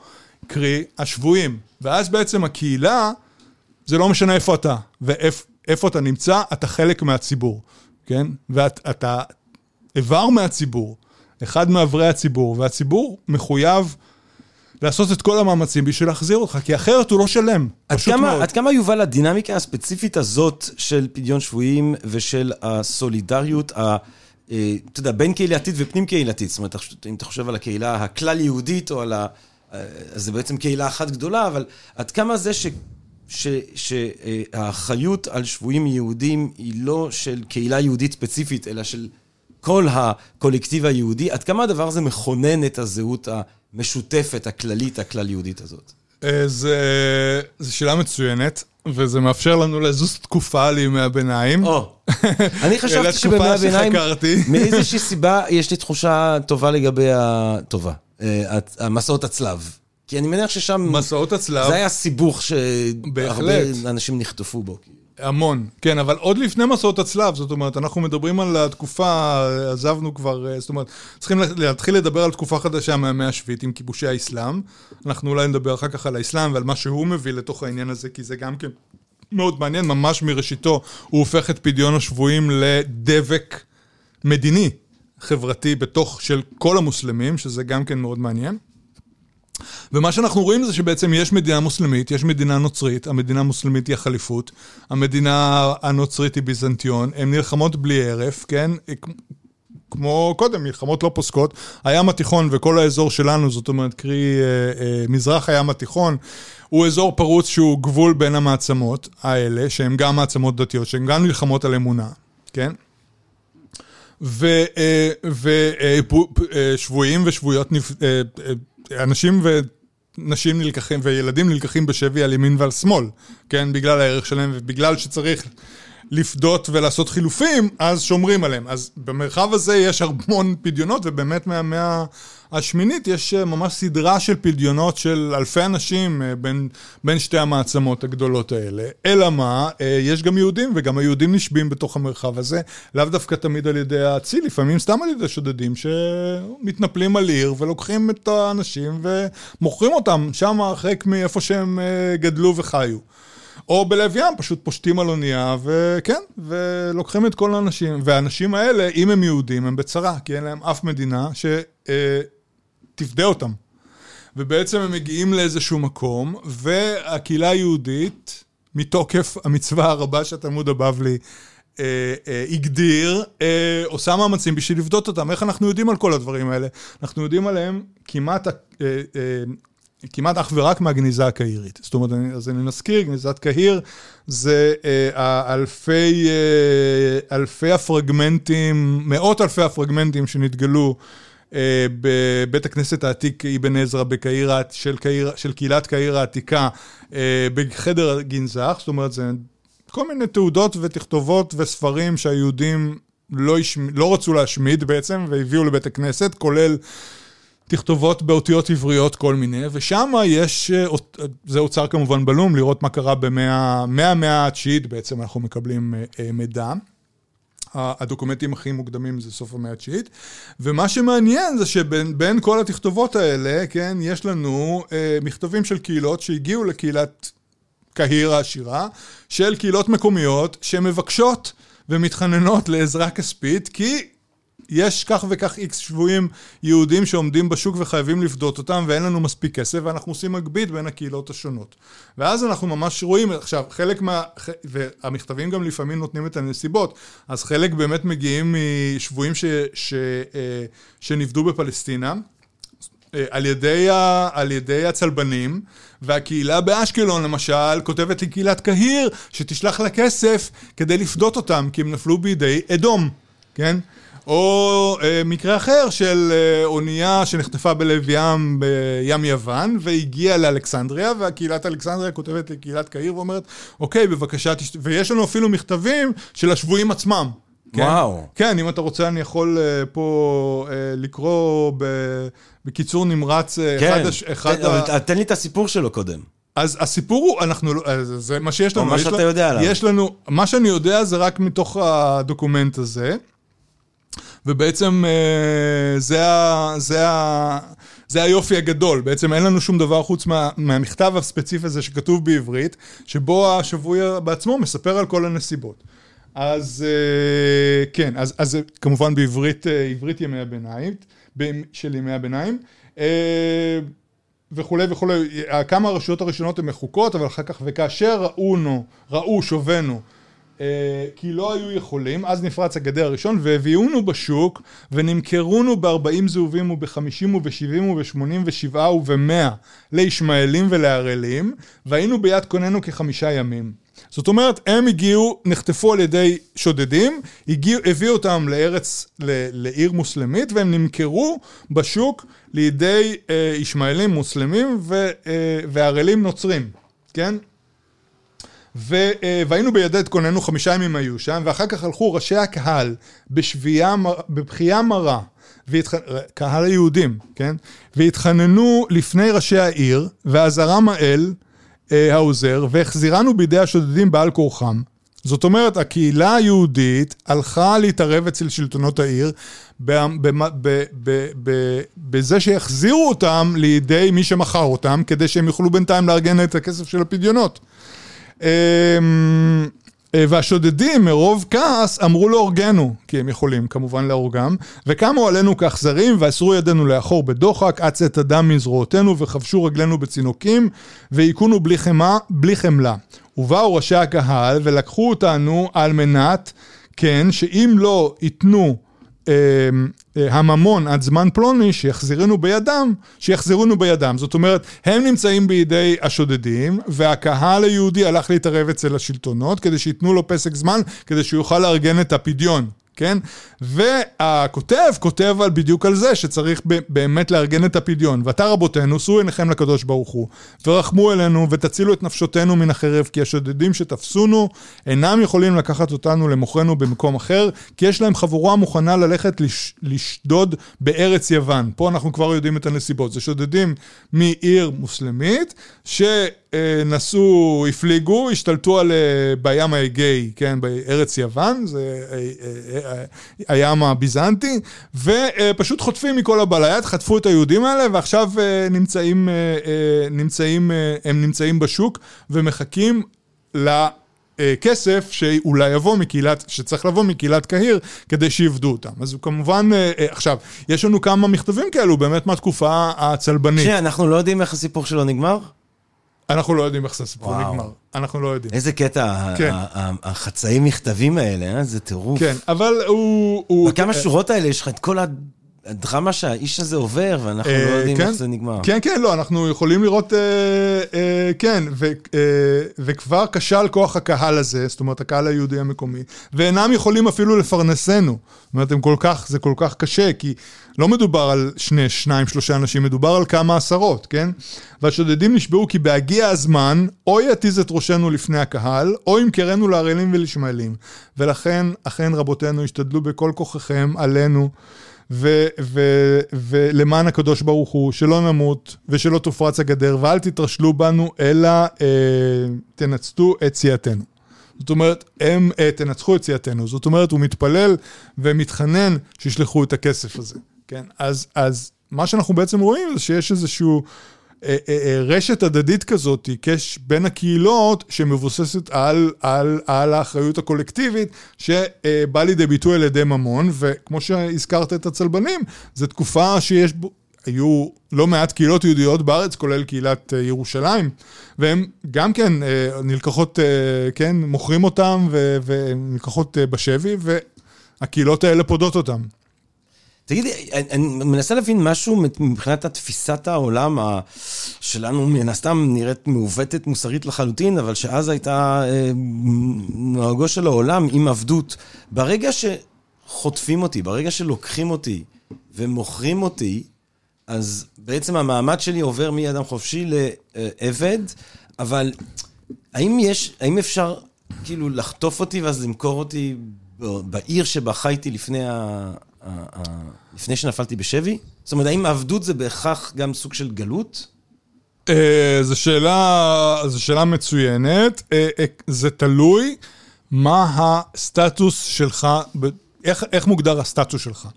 קרי השבויים. ואז בעצם הקהילה, זה לא משנה איפה אתה ואיפה אתה נמצא, אתה חלק מהציבור, כן? ואתה איבר מהציבור, אחד מאברי הציבור, והציבור מחויב לעשות את כל המאמצים בשביל להחזיר אותך, כי אחרת הוא לא שלם, פשוט כמה, מאוד. עד כמה, יובל, הדינמיקה הספציפית הזאת של פדיון שבויים ושל הסולידריות, ה, אה, אתה יודע, בין קהילתית ופנים קהילתית, זאת אומרת, אם אתה חושב על הקהילה הכלל יהודית או על ה... אה, אז זה בעצם קהילה אחת גדולה, אבל עד כמה זה ש... שהאחריות על שבויים יהודים היא לא של קהילה יהודית ספציפית, אלא של כל הקולקטיב היהודי, עד כמה הדבר הזה מכונן את הזהות המשותפת, הכללית, הכלל-יהודית הזאת? אה, זו שאלה מצוינת, וזה מאפשר לנו לזוז תקופה לימי הביניים. או, אני חשבתי שבימי הביניים, מאיזושהי סיבה יש לי תחושה טובה לגבי הטובה, אה, המסעות הצלב. כי אני מניח ששם... מסעות הצלב. זה היה סיבוך שהרבה אנשים נחטפו בו. המון, כן, אבל עוד לפני מסעות הצלב, זאת אומרת, אנחנו מדברים על התקופה, עזבנו כבר, אה, זאת אומרת, צריכים להתחיל לדבר על תקופה חדשה מהמאה השביעית עם כיבושי האסלאם. אנחנו אולי נדבר אחר כך על האסלאם ועל מה שהוא מביא לתוך העניין הזה, כי זה גם כן מאוד מעניין, ממש מראשיתו הוא הופך את פדיון השבויים לדבק מדיני, חברתי, בתוך של כל המוסלמים, שזה גם כן מאוד מעניין. ומה שאנחנו רואים זה שבעצם יש מדינה מוסלמית, יש מדינה נוצרית, המדינה המוסלמית היא החליפות, המדינה הנוצרית היא ביזנטיון, הן נלחמות בלי הרף, כן? כמו קודם, מלחמות לא פוסקות. הים התיכון וכל האזור שלנו, זאת אומרת, קרי אה, אה, מזרח הים התיכון, הוא אזור פרוץ שהוא גבול בין המעצמות האלה, שהן גם מעצמות דתיות, שהן גם נלחמות על אמונה, כן? ושבויים ושבויות, אנשים ונשים נלקחים וילדים נלקחים בשבי על ימין ועל שמאל, כן? בגלל הערך שלהם ובגלל שצריך לפדות ולעשות חילופים, אז שומרים עליהם. אז במרחב הזה יש המון פדיונות, ובאמת מהמאה השמינית יש אה, ממש סדרה של פדיונות של אלפי אנשים אה, בין, בין שתי המעצמות הגדולות האלה. אלא מה, אה, יש גם יהודים, וגם היהודים נשבים בתוך המרחב הזה, לאו דווקא תמיד על ידי האציל, לפעמים סתם על ידי שודדים שמתנפלים על עיר ולוקחים את האנשים ומוכרים אותם שם הרחק מאיפה שהם גדלו וחיו. או בלב ים, פשוט פושטים על אונייה, וכן, ולוקחים את כל האנשים. והאנשים האלה, אם הם יהודים, הם בצרה, כי אין להם אף מדינה שתפדה אותם. ובעצם הם מגיעים לאיזשהו מקום, והקהילה היהודית, מתוקף המצווה הרבה שהתלמוד הבבלי אה, אה, הגדיר, אה, עושה מאמצים בשביל לבדות אותם. איך אנחנו יודעים על כל הדברים האלה? אנחנו יודעים עליהם כמעט אה, אה, כמעט אך ורק מהגניזה הקהירית. זאת אומרת, אז אני מזכיר, גניזת קהיר זה אה, אלפי, אה, אלפי הפרגמנטים, מאות אלפי הפרגמנטים שנתגלו אה, בבית הכנסת העתיק אבן עזרא בקהיר, של, קהיר, של קהילת קהיר העתיקה, אה, בחדר גנזך, זאת אומרת, זה כל מיני תעודות ותכתובות וספרים שהיהודים לא, השמ... לא רצו להשמיד בעצם, והביאו לבית הכנסת, כולל תכתובות באותיות עבריות כל מיני, ושם יש, אה, זה אוצר כמובן בלום, לראות מה קרה במאה, מהמאה התשיעית בעצם אנחנו מקבלים אה, אה, מידע. הדוקומנטים הכי מוקדמים זה סוף המאה התשיעית, ומה שמעניין זה שבין כל התכתובות האלה, כן, יש לנו אה, מכתבים של קהילות שהגיעו לקהילת קהיר העשירה, של קהילות מקומיות שמבקשות ומתחננות לעזרה כספית, כי יש כך וכך איקס שבויים יהודים שעומדים בשוק וחייבים לפדות אותם, ואין לנו מספיק כסף, ואנחנו עושים מגבית בין הקהילות השונות. ואז אנחנו ממש רואים, עכשיו, חלק מה... והמכתבים גם לפעמים נותנים את הנסיבות, אז חלק באמת מגיעים משבויים ש, ש, אה, שנפדו בפלסטינה. אה, על ידי, ה, על ידי הצלבנים, והקהילה באשקלון למשל כותבת לקהילת קהיר שתשלח לה כסף כדי לפדות אותם, כי הם נפלו בידי אדום, כן? או אה, מקרה אחר של אה, אונייה שנחטפה בלב ים בים יוון והגיעה לאלכסנדריה והקהילת אלכסנדריה כותבת לקהילת קהיר ואומרת אוקיי בבקשה תשת... ויש לנו אפילו מכתבים של השבויים עצמם כן? וואו. כן, אם אתה רוצה, אני יכול uh, פה uh, לקרוא ב, בקיצור נמרץ uh, כן, אחד... אחד תן, ה... אבל תן לי את הסיפור שלו קודם. אז הסיפור הוא, אנחנו, לא, זה מה שיש לנו. או מה שאתה יודע עליו. יש לנו, מה שאני יודע זה רק מתוך הדוקומנט הזה, ובעצם זה, ה, זה, ה, זה היופי הגדול. בעצם אין לנו שום דבר חוץ מה, מהמכתב הספציפי הזה שכתוב בעברית, שבו השבוי בעצמו מספר על כל הנסיבות. אז אה, כן, אז, אז כמובן בעברית, אה, עברית ימי הביניים, של ימי הביניים. אה, וכולי וכולי, כמה הרשויות הראשונות הן מחוקות, אבל אחר כך, וכאשר ראונו, ראו שובנו, כי לא היו יכולים, אז נפרץ הגדר הראשון, והביאונו בשוק, ונמכרונו בארבעים זהובים ובחמישים ובשבעים ובשמונים ושבעה ובמאה לישמעאלים ולערלים, והיינו ביד קוננו כחמישה ימים. זאת אומרת, הם הגיעו, נחטפו על ידי שודדים, הגיעו, הביאו אותם לארץ, ל, לעיר מוסלמית, והם נמכרו בשוק לידי אה, ישמעאלים מוסלמים ו, אה, וערלים נוצרים, כן? אה, והיינו בידי תכוננו, חמישה ימים היו שם, ואחר כך הלכו ראשי הקהל בשבייה, בבכייה מרה. והתח... קהל היהודים, כן? והתחננו לפני ראשי העיר, ועזרם האל, אה, העוזר, והחזירנו בידי השודדים בעל כורחם. זאת אומרת, הקהילה היהודית הלכה להתערב אצל שלטונות העיר בזה שיחזירו אותם לידי מי שמכר אותם, כדי שהם יוכלו בינתיים לארגן את הכסף של הפדיונות. אמ, אה, והשודדים מרוב כעס אמרו להורגנו, כי הם יכולים כמובן להורגם, וקמו עלינו כאכזרים ואסרו ידינו לאחור בדוחק, עד צאת הדם מזרועותינו וחבשו רגלינו בצינוקים, והיכונו בלי בלי חמלה. ובאו ראשי הקהל ולקחו אותנו על מנת, כן, שאם לא ייתנו אה, הממון עד זמן פלוני שיחזירנו בידם, שיחזירונו בידם. זאת אומרת, הם נמצאים בידי השודדים, והקהל היהודי הלך להתערב אצל השלטונות כדי שייתנו לו פסק זמן, כדי שהוא יוכל לארגן את הפדיון. כן? והכותב כותב על בדיוק על זה שצריך באמת לארגן את הפדיון. ועתה רבותינו, שאו עיניכם לקדוש ברוך הוא, ורחמו אלינו ותצילו את נפשותנו מן החרב, כי השודדים שתפסונו אינם יכולים לקחת אותנו למוכרנו במקום אחר, כי יש להם חבורה מוכנה ללכת לש, לשדוד בארץ יוון. פה אנחנו כבר יודעים את הנסיבות. זה שודדים מעיר מוסלמית, ש... אה, נסעו, הפליגו, השתלטו על, אה, בים האגאי, כן, בארץ יוון, זה אה, הים הביזנטי, ופשוט חוטפים מכל הבא ליד, חטפו את היהודים האלה, ועכשיו נמצאים, נמצאים, הם נמצאים בשוק ומחכים ל... כסף שאולי יבוא מקהילת, שצריך לבוא מקהילת קהיר כדי שיבדו אותם. אז כמובן, עכשיו, יש לנו כמה מכתבים כאלו באמת מהתקופה הצלבנית. שנייה, אנחנו לא יודעים איך הסיפור שלו נגמר? אנחנו לא יודעים איך הסיפור נגמר. אנחנו לא יודעים. איזה קטע, כן. החצאי מכתבים האלה, אה? זה טירוף. כן, אבל הוא... בכמה שורות האלה יש לך את כל הדרמה שהאיש הזה עובר, ואנחנו לא אה, יודעים כן? איך זה נגמר. כן, כן, לא, אנחנו יכולים לראות, אה, אה, כן, ו, וכבר כשל כוח הקהל הזה, זאת אומרת, הקהל היהודי המקומי, ואינם יכולים אפילו לפרנסנו. זאת אומרת, הם כל כך, זה כל כך קשה, כי לא מדובר על שני, שניים, שלושה אנשים, מדובר על כמה עשרות, כן? והשודדים נשבעו כי בהגיע הזמן, או יתיז את ראשנו לפני הקהל, או ימכרנו לערלים ולשמעאלים. ולכן, אכן רבותינו, השתדלו בכל כוחכם עלינו. ולמען הקדוש ברוך הוא, שלא נמות ושלא תופרץ הגדר, ואל תתרשלו בנו, אלא אה, תנצתו את סיעתנו. זאת אומרת, הם אה, תנצחו את סיעתנו. זאת אומרת, הוא מתפלל ומתחנן שישלחו את הכסף הזה. כן, אז, אז מה שאנחנו בעצם רואים זה שיש איזשהו רשת הדדית כזאת, קש בין הקהילות, שמבוססת על, על, על האחריות הקולקטיבית, שבאה לידי ביטוי על ידי ממון, וכמו שהזכרת את הצלבנים, זו תקופה שיש בו... היו לא מעט קהילות יהודיות בארץ, כולל קהילת ירושלים, והן גם כן נלקחות, כן, מוכרים אותן והן נלקחות בשבי, והקהילות האלה פודות אותן. תגידי, אני, אני מנסה להבין משהו מבחינת התפיסת העולם שלנו, מן הסתם נראית מעוותת מוסרית לחלוטין, אבל שאז הייתה אה, נוהגו של העולם עם עבדות. ברגע שחוטפים אותי, ברגע שלוקחים אותי ומוכרים אותי, אז בעצם המעמד שלי עובר מאדם חופשי לעבד, אבל האם יש, האם אפשר כאילו לחטוף אותי ואז למכור אותי בעיר שבה חייתי לפני ה... לפני שנפלתי בשבי? זאת אומרת, האם העבדות זה בהכרח גם סוג של גלות? אה, זו שאלה, זו שאלה מצוינת. אה, אה, זה תלוי מה הסטטוס שלך, איך, איך מוגדר הסטטוס שלך.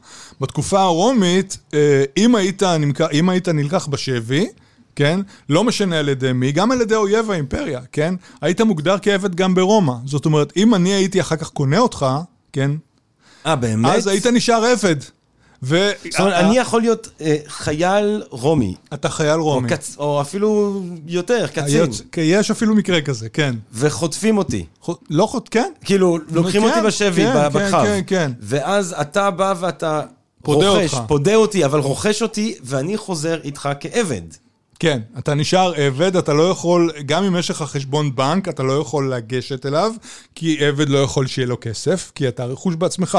בתקופה הרומית, אם היית, אם היית נלקח בשבי, כן? לא משנה על ידי מי, גם על ידי אויב האימפריה, כן? היית מוגדר כעבד גם ברומא. זאת אומרת, אם אני הייתי אחר כך קונה אותך, כן? אה, באמת? אז היית נשאר עבד. ו... זאת אומרת, אני יכול להיות אה, חייל רומי. אתה חייל רומי. או, קצ... או אפילו יותר, קצין. יש אפילו מקרה כזה, כן. וחוטפים אותי. ח... לא חוט... כן. כאילו, לוקחים כן, אותי בשבי, כן. כן, כן, כן. ואז אתה בא ואתה פודה רוכש, אותך. פודה אותי, אבל רוכש אותי, ואני חוזר איתך כעבד. כן, אתה נשאר עבד, אתה לא יכול, גם אם יש לך חשבון בנק, אתה לא יכול לגשת אליו, כי עבד לא יכול שיהיה לו כסף, כי אתה רכוש בעצמך.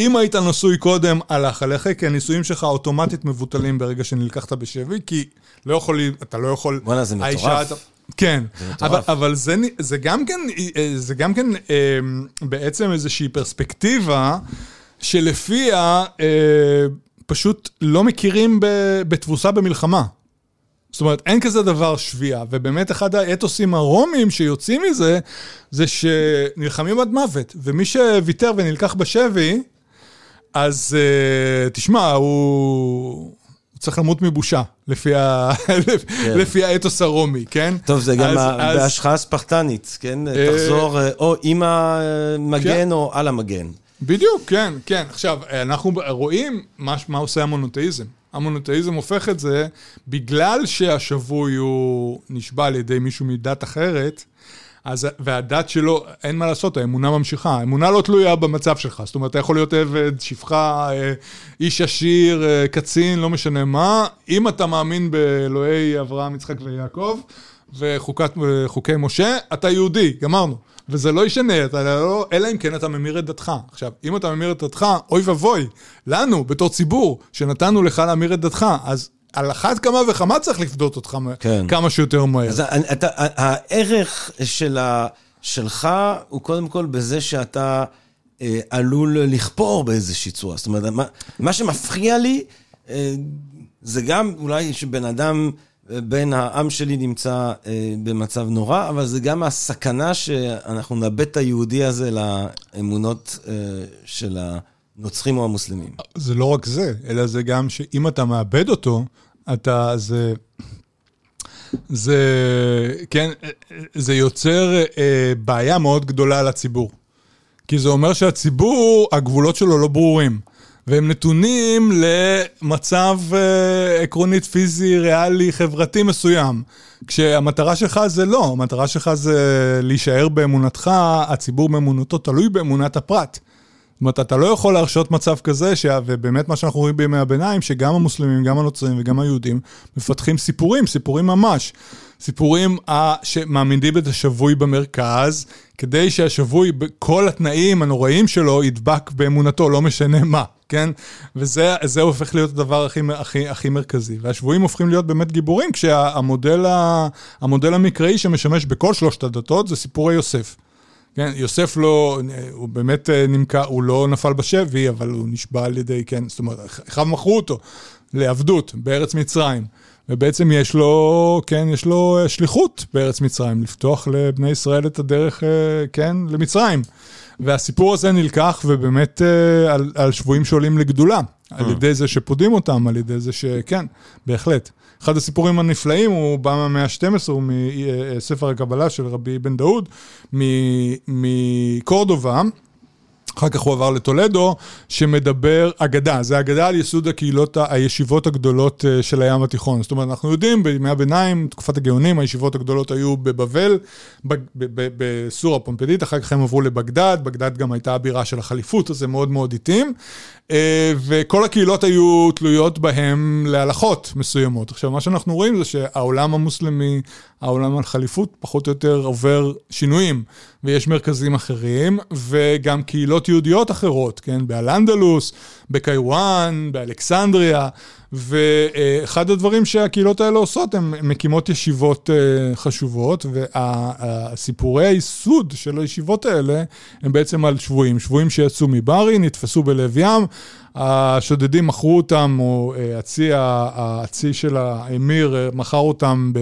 אם היית נשוי קודם, הלך עליך, כי הנישואים שלך אוטומטית מבוטלים ברגע שנלקחת בשבי, כי לא יכול, אתה לא יכול... בואנה, זה מטורף. כן, אבל, אבל זה, זה גם כן, זה גם כן אה, בעצם איזושהי פרספקטיבה שלפיה אה, פשוט לא מכירים בתבוסה במלחמה. זאת אומרת, אין כזה דבר שביעה, ובאמת אחד האתוסים הרומיים שיוצאים מזה, זה שנלחמים עד מוות, ומי שוויתר ונלקח בשבי, אז uh, תשמע, הוא... צריך למות מבושה, לפי, ה... כן. לפי האתוס הרומי, כן? טוב, זה גם אז... בהשחאה ספרטנית, כן? אה... תחזור או עם המגן כן. או על המגן. בדיוק, כן, כן. עכשיו, אנחנו רואים מה, מה עושה המונותאיזם. המונותאיזם הופך את זה, בגלל שהשבוי הוא נשבע על ידי מישהו מדת אחרת, אז, והדת שלו, אין מה לעשות, האמונה ממשיכה. האמונה לא תלויה במצב שלך. זאת אומרת, אתה יכול להיות עבד, שפחה, אה, איש עשיר, אה, קצין, לא משנה מה. אם אתה מאמין באלוהי אברהם, יצחק ויעקב, וחוקי משה, אתה יהודי, גמרנו. וזה לא ישנה, אתה לא, אלא אם כן אתה ממיר את דתך. עכשיו, אם אתה ממיר את דתך, אוי ואבוי, לנו, בתור ציבור, שנתנו לך להמיר את דתך, אז על אחת כמה וכמה צריך לפדות אותך כן. כמה שיותר מהר. אז אתה, הערך של ה, שלך הוא קודם כל בזה שאתה אה, עלול לכפור באיזושהי צורה. זאת אומרת, מה, מה שמפריע לי, אה, זה גם אולי שבן אדם... בין העם שלי נמצא אה, במצב נורא, אבל זה גם הסכנה שאנחנו נאבד את היהודי הזה לאמונות אה, של הנוצרים או המוסלמים. זה לא רק זה, אלא זה גם שאם אתה מאבד אותו, אתה, זה... זה, כן, זה יוצר אה, בעיה מאוד גדולה לציבור. כי זה אומר שהציבור, הגבולות שלו לא ברורים. והם נתונים למצב אה, עקרונית פיזי, ריאלי, חברתי מסוים. כשהמטרה שלך זה לא, המטרה שלך זה להישאר באמונתך, הציבור באמונתו תלוי באמונת הפרט. זאת אומרת, אתה לא יכול להרשות מצב כזה, ש... ובאמת מה שאנחנו רואים בימי הביניים, שגם המוסלמים, גם הנוצרים וגם היהודים מפתחים סיפורים, סיפורים ממש. סיפורים שמעמידים את השבוי במרכז, כדי שהשבוי, בכל התנאים הנוראים שלו, ידבק באמונתו, לא משנה מה. כן? וזה הופך להיות הדבר הכי, הכי, הכי מרכזי. והשבויים הופכים להיות באמת גיבורים, כשהמודל המודל המקראי שמשמש בכל שלושת הדתות זה סיפורי יוסף. כן, יוסף לא, הוא באמת אה, נמכר, הוא לא נפל בשבי, אבל הוא נשבע על ידי, כן, זאת אומרת, אחיו מכרו אותו לעבדות בארץ מצרים. ובעצם יש לו, כן, יש לו אה, שליחות בארץ מצרים, לפתוח לבני ישראל את הדרך, אה, כן, למצרים. והסיפור הזה נלקח ובאמת אה, על, על שבויים שעולים לגדולה, על אה. ידי זה שפודים אותם, על ידי זה שכן, בהחלט. אחד הסיפורים הנפלאים, הוא בא מהמאה ה-12, הוא מספר הקבלה של רבי בן דאוד, מקורדובה. אחר כך הוא עבר לטולדו, שמדבר, אגדה, זה אגדה על יסוד הקהילות, הישיבות הגדולות אה, של הים התיכון. זאת אומרת, אנחנו יודעים, בימי הביניים, תקופת הגאונים, הישיבות הגדולות היו בבבל, בסורה פומפדית, אחר כך הם עברו לבגדד, בגדד גם הייתה הבירה של החליפות, אז זה מאוד מאוד איטים. אה, וכל הקהילות היו תלויות בהם להלכות מסוימות. עכשיו, מה שאנחנו רואים זה שהעולם המוסלמי, העולם החליפות, פחות או יותר עובר שינויים, ויש מרכזים אחרים, וגם קהילות יהודיות אחרות, כן? באל-אנדלוס, בקיוואן, באלכסנדריה, ואחד הדברים שהקהילות האלה עושות, הן מקימות ישיבות אה, חשובות, והסיפורי הייסוד של הישיבות האלה הם בעצם על שבויים. שבויים שיצאו מברי, נתפסו בלב ים, השודדים מכרו אותם, או אה, הצי, הצי של האמיר אה, מכר אותם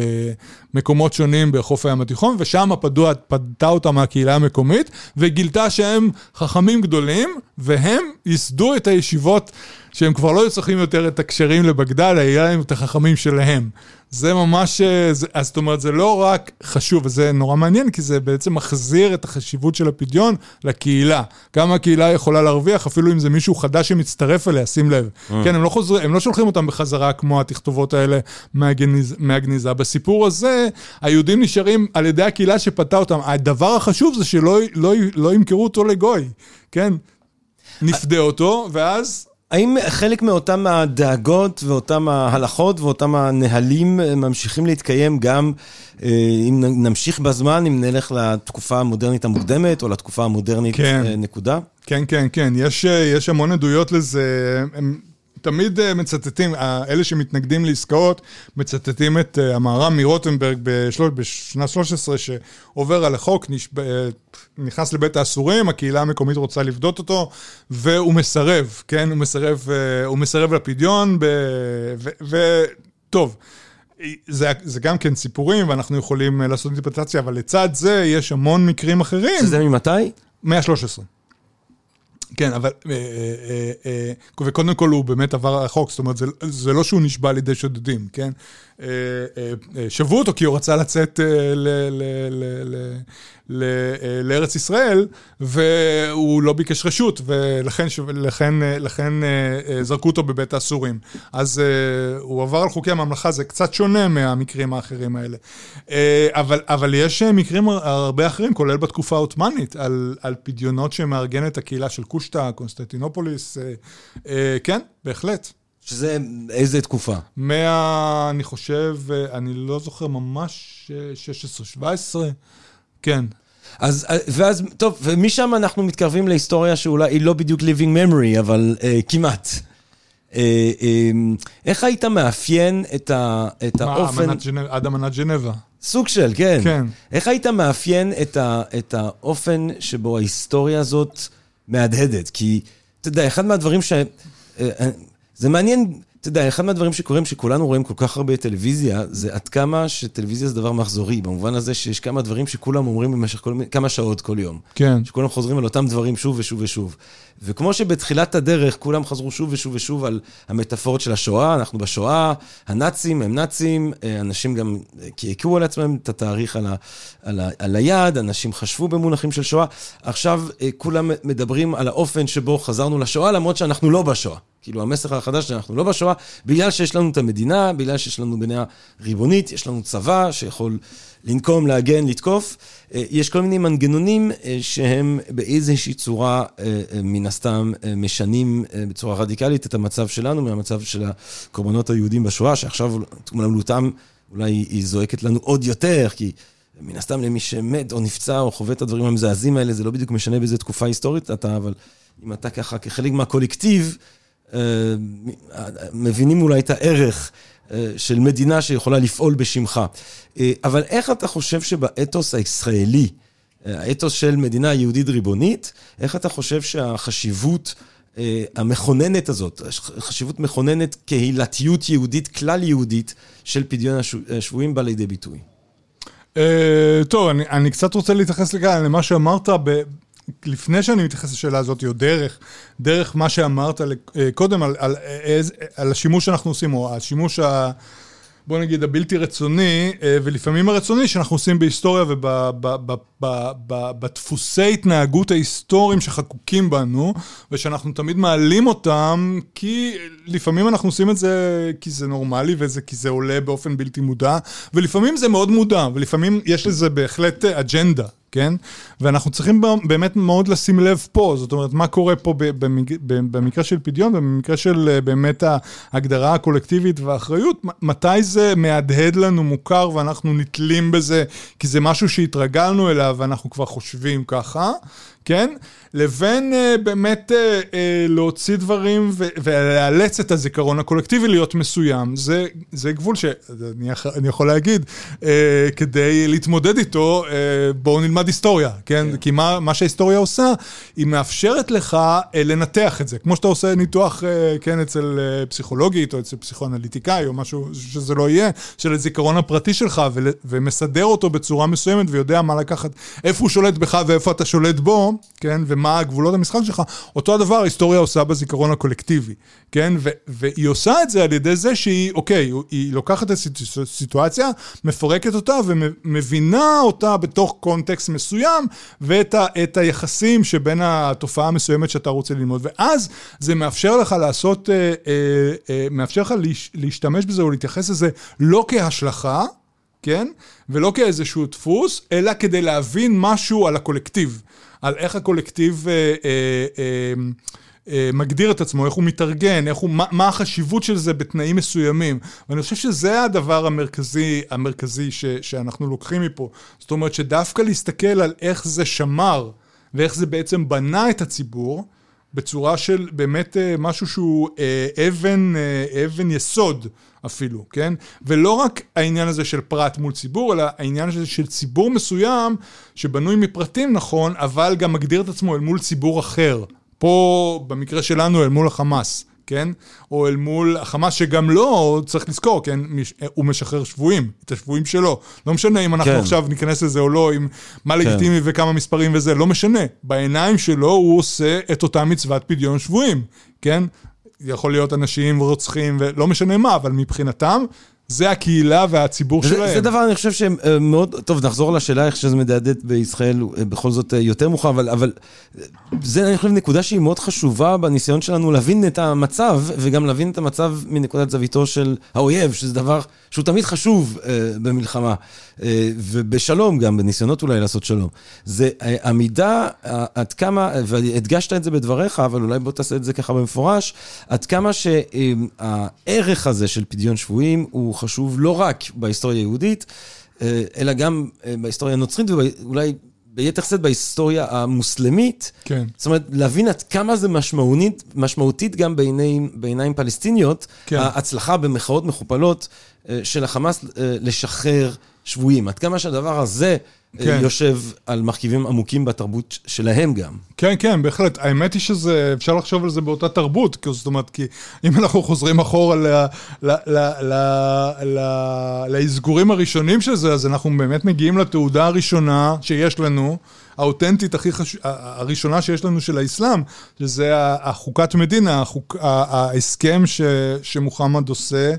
במקומות שונים בחוף הים התיכון, ושם פדוע, פדתה אותם הקהילה המקומית, וגילתה שהם חכמים גדולים, והם ייסדו את הישיבות. שהם כבר לא צריכים יותר את הקשרים לבגדד, היה להם את החכמים שלהם. זה ממש, אה, זה, אז זאת אומרת, זה לא רק חשוב, וזה נורא מעניין, כי זה בעצם מחזיר את החשיבות של הפדיון לקהילה. כמה הקהילה יכולה להרוויח, אפילו אם זה מישהו חדש שמצטרף אליה, שים לב. Mm. כן, הם לא, חוזר, הם לא שולחים אותם בחזרה כמו התכתובות האלה מהגניז, מהגניזה. בסיפור הזה, היהודים נשארים על ידי הקהילה שפתה אותם. הדבר החשוב זה שלא לא, לא ימכרו אותו לגוי, כן? נפדה אותו, ואז האם חלק מאותם הדאגות ואותם ההלכות ואותם הנהלים ממשיכים להתקיים גם אה, אם נמשיך בזמן, אם נלך לתקופה המודרנית המוקדמת או לתקופה המודרנית כן. אה, נקודה? כן, כן, כן. יש, אה, יש המון עדויות לזה. הם, תמיד אה, מצטטים, אלה שמתנגדים לעסקאות, מצטטים את אה, המהר"ם מרוטנברג בשנה 13, שעובר על החוק, אה, נכנס לבית האסורים, הקהילה המקומית רוצה לפדות אותו, והוא מסרב, כן? הוא מסרב, הוא מסרב לפדיון, וטוב. זה, זה גם כן סיפורים, ואנחנו יכולים לעשות אינטרפטציה, אבל לצד זה יש המון מקרים אחרים. שזה ממתי? 113. כן, אבל... אה, אה, אה, וקודם כל הוא באמת עבר רחוק, זאת אומרת, זה, זה לא שהוא נשבע על ידי שודדים, כן? שבו אותו כי הוא רצה לצאת אה, לארץ ישראל, והוא לא ביקש רשות, ולכן לכן, לכן אה, זרקו אותו בבית האסורים. אז אה, הוא עבר על חוקי הממלכה, זה קצת שונה מהמקרים האחרים האלה. אבל, אבל יש מקרים הרבה אחרים, כולל בתקופה העות'מאנית, על, על פדיונות שמארגנת הקהילה של קושטא, קונסטנטינופוליס, כן, בהחלט. שזה איזה תקופה? מאה, אני חושב, אני לא זוכר ממש 16-17. כן. אז, ואז, טוב, ומשם אנחנו מתקרבים להיסטוריה שאולי היא לא בדיוק living memory, אבל אה, כמעט. אה, אה, איך היית מאפיין את, ה, את מה, האופן... אמנת ג'נב, עד אמנת ג'נבה. סוג של, כן. כן. איך היית מאפיין את, ה, את האופן שבו ההיסטוריה הזאת מהדהדת? כי, אתה יודע, אחד מהדברים ש... אה, אה, זה מעניין אתה יודע, אחד מהדברים שקורים, שכולנו רואים כל כך הרבה טלוויזיה, זה עד כמה שטלוויזיה זה דבר מחזורי, במובן הזה שיש כמה דברים שכולם אומרים במשך כל, כמה שעות כל יום. כן. שכולם חוזרים על אותם דברים שוב ושוב ושוב. וכמו שבתחילת הדרך כולם חזרו שוב ושוב ושוב על המטאפורות של השואה, אנחנו בשואה, הנאצים הם נאצים, אה, אנשים גם קעקעו על עצמם את התאריך על, ה, על, ה, על היד, אנשים חשבו במונחים של שואה. עכשיו אה, כולם מדברים על האופן שבו חזרנו לשואה, למרות שאנחנו לא בשואה. כאילו המסר החדש שאנחנו לא בשואה, בגלל שיש לנו את המדינה, בגלל שיש לנו מדינה ריבונית, יש לנו צבא שיכול לנקום, להגן, לתקוף. אה, יש כל מיני מנגנונים אה, שהם באיזושהי צורה, אה, מן הסתם, משנים בצורה רדיקלית את המצב שלנו מהמצב של הקורבנות היהודים בשואה, שעכשיו תמונתם אולי היא זועקת לנו עוד יותר, כי... מן הסתם למי שמת או נפצע או חווה את הדברים המזעזעים האלה, זה לא בדיוק משנה באיזה תקופה היסטורית אתה, אבל אם אתה ככה כחלק מהקולקטיב, מבינים אולי את הערך אה, של מדינה שיכולה לפעול בשמך. אה, אבל איך אתה חושב שבאתוס הישראלי, אה, האתוס של מדינה יהודית ריבונית, איך אתה חושב שהחשיבות המכוננת הזאת, חשיבות מכוננת קהילתיות יהודית, כלל יהודית, של פדיון השבויים בא לידי ביטוי? טוב, אני קצת רוצה להתייחס למה שאמרת. לפני שאני מתייחס לשאלה הזאת, או דרך, דרך מה שאמרת קודם על, על, על, על השימוש שאנחנו עושים, או השימוש ה... בוא נגיד הבלתי רצוני, ולפעמים הרצוני שאנחנו עושים בהיסטוריה ובדפוסי התנהגות ההיסטוריים שחקוקים בנו, ושאנחנו תמיד מעלים אותם, כי לפעמים אנחנו עושים את זה כי זה נורמלי, וזה כי זה עולה באופן בלתי מודע, ולפעמים זה מאוד מודע, ולפעמים יש לזה בהחלט אג'נדה. כן? ואנחנו צריכים באמת מאוד לשים לב פה, זאת אומרת, מה קורה פה במקרה של פדיון ובמקרה של אה, באמת ההגדרה הקולקטיבית והאחריות, מתי זה מהדהד לנו מוכר ואנחנו נתלים בזה, כי זה משהו שהתרגלנו אליו ואנחנו כבר חושבים ככה, כן? לבין uh, באמת uh, uh, להוציא דברים ו- ולאלץ את הזיכרון הקולקטיבי להיות מסוים. זה, זה גבול שאני יכול להגיד, uh, כדי להתמודד איתו, uh, בואו נלמד היסטוריה, כן? כן. כי מה, מה שההיסטוריה עושה, היא מאפשרת לך uh, לנתח את זה. כמו שאתה עושה ניתוח, uh, כן, אצל uh, פסיכולוגית או אצל פסיכואנליטיקאי או משהו שזה לא יהיה, של הזיכרון הפרטי שלך ו- ומסדר אותו בצורה מסוימת ויודע מה לקחת, איפה הוא שולט בך ואיפה אתה שולט בו, כן? ומה הגבולות המשחק שלך, אותו הדבר ההיסטוריה עושה בזיכרון הקולקטיבי, כן? ו- והיא עושה את זה על ידי זה שהיא, אוקיי, היא לוקחת את הסיטואציה, מפרקת אותה ומבינה אותה בתוך קונטקסט מסוים, ואת ה- את היחסים שבין התופעה המסוימת שאתה רוצה ללמוד, ואז זה מאפשר לך לעשות, אה, אה, אה, מאפשר לך להש- להשתמש בזה או להתייחס לזה לא כהשלכה, כן? ולא כאיזשהו דפוס, אלא כדי להבין משהו על הקולקטיב. על איך הקולקטיב אה, אה, אה, אה, מגדיר את עצמו, איך הוא מתארגן, איך הוא, מה, מה החשיבות של זה בתנאים מסוימים. ואני חושב שזה הדבר המרכזי, המרכזי ש, שאנחנו לוקחים מפה. זאת אומרת שדווקא להסתכל על איך זה שמר, ואיך זה בעצם בנה את הציבור, בצורה של באמת אה, משהו שהוא אה, אבן, אה, אבן יסוד אפילו, כן? ולא רק העניין הזה של פרט מול ציבור, אלא העניין הזה של ציבור מסוים שבנוי מפרטים נכון, אבל גם מגדיר את עצמו אל מול ציבור אחר. פה, במקרה שלנו, אל מול החמאס. כן? או אל מול החמאס שגם לא, צריך לזכור, כן? הוא משחרר שבויים, את השבויים שלו. לא משנה אם אנחנו כן. עכשיו ניכנס לזה או לא, עם מה כן. לגיטימי וכמה מספרים וזה, לא משנה. בעיניים שלו הוא עושה את אותה מצוות פדיון שבויים, כן? יכול להיות אנשים רוצחים ולא משנה מה, אבל מבחינתם זה הקהילה והציבור זה, שלהם. זה דבר, אני חושב שהם אה, מאוד... טוב, נחזור לשאלה איך שזה מדהדת בישראל אה, בכל זאת אה, יותר מאוחר, אבל, אבל זה, אני חושב, נקודה שהיא מאוד חשובה בניסיון שלנו להבין את המצב, וגם להבין את המצב מנקודת זוויתו של האויב, שזה דבר שהוא תמיד חשוב אה, במלחמה, אה, ובשלום גם, בניסיונות אולי לעשות שלום. זה אה, עמידה, אה, עד כמה, והדגשת את זה בדבריך, אבל אולי בוא תעשה את זה ככה במפורש, עד כמה שהערך אה, הזה של פדיון שבויים הוא חשוב לא רק בהיסטוריה היהודית, אה, אלא גם אה, בהיסטוריה הנוצרית, ואולי ביתר שאת בהיסטוריה המוסלמית. כן. זאת אומרת, להבין עד כמה זה משמעותית, משמעותית גם בעיני, בעיניים פלסטיניות, כן. ההצלחה במחאות מכופלות אה, של החמאס לשחרר שבויים. עד כמה שהדבר הזה כן. יושב על מרכיבים עמוקים בתרבות שלהם גם. כן, כן, בהחלט. האמת היא שזה, אפשר לחשוב על זה באותה תרבות, זאת אומרת, כי אם אנחנו חוזרים אחורה לאזגורים הראשונים של זה, אז אנחנו באמת מגיעים לתעודה הראשונה שיש לנו. האותנטית הכי חשובה, הראשונה שיש לנו של האסלאם, שזה החוקת מדינה, החוק, ההסכם ש, שמוחמד עושה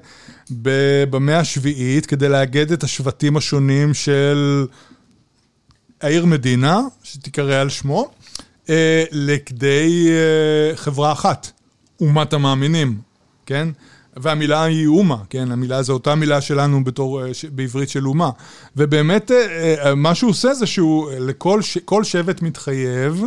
במאה השביעית כדי לאגד את השבטים השונים של העיר מדינה, שתיקרא על שמו, אה, לכדי אה, חברה אחת, אומת המאמינים, כן? והמילה היא אומה, כן? המילה זו אותה מילה שלנו בתור, אה, בעברית של אומה. ובאמת, מה שהוא עושה זה שהוא, לכל כל שבט מתחייב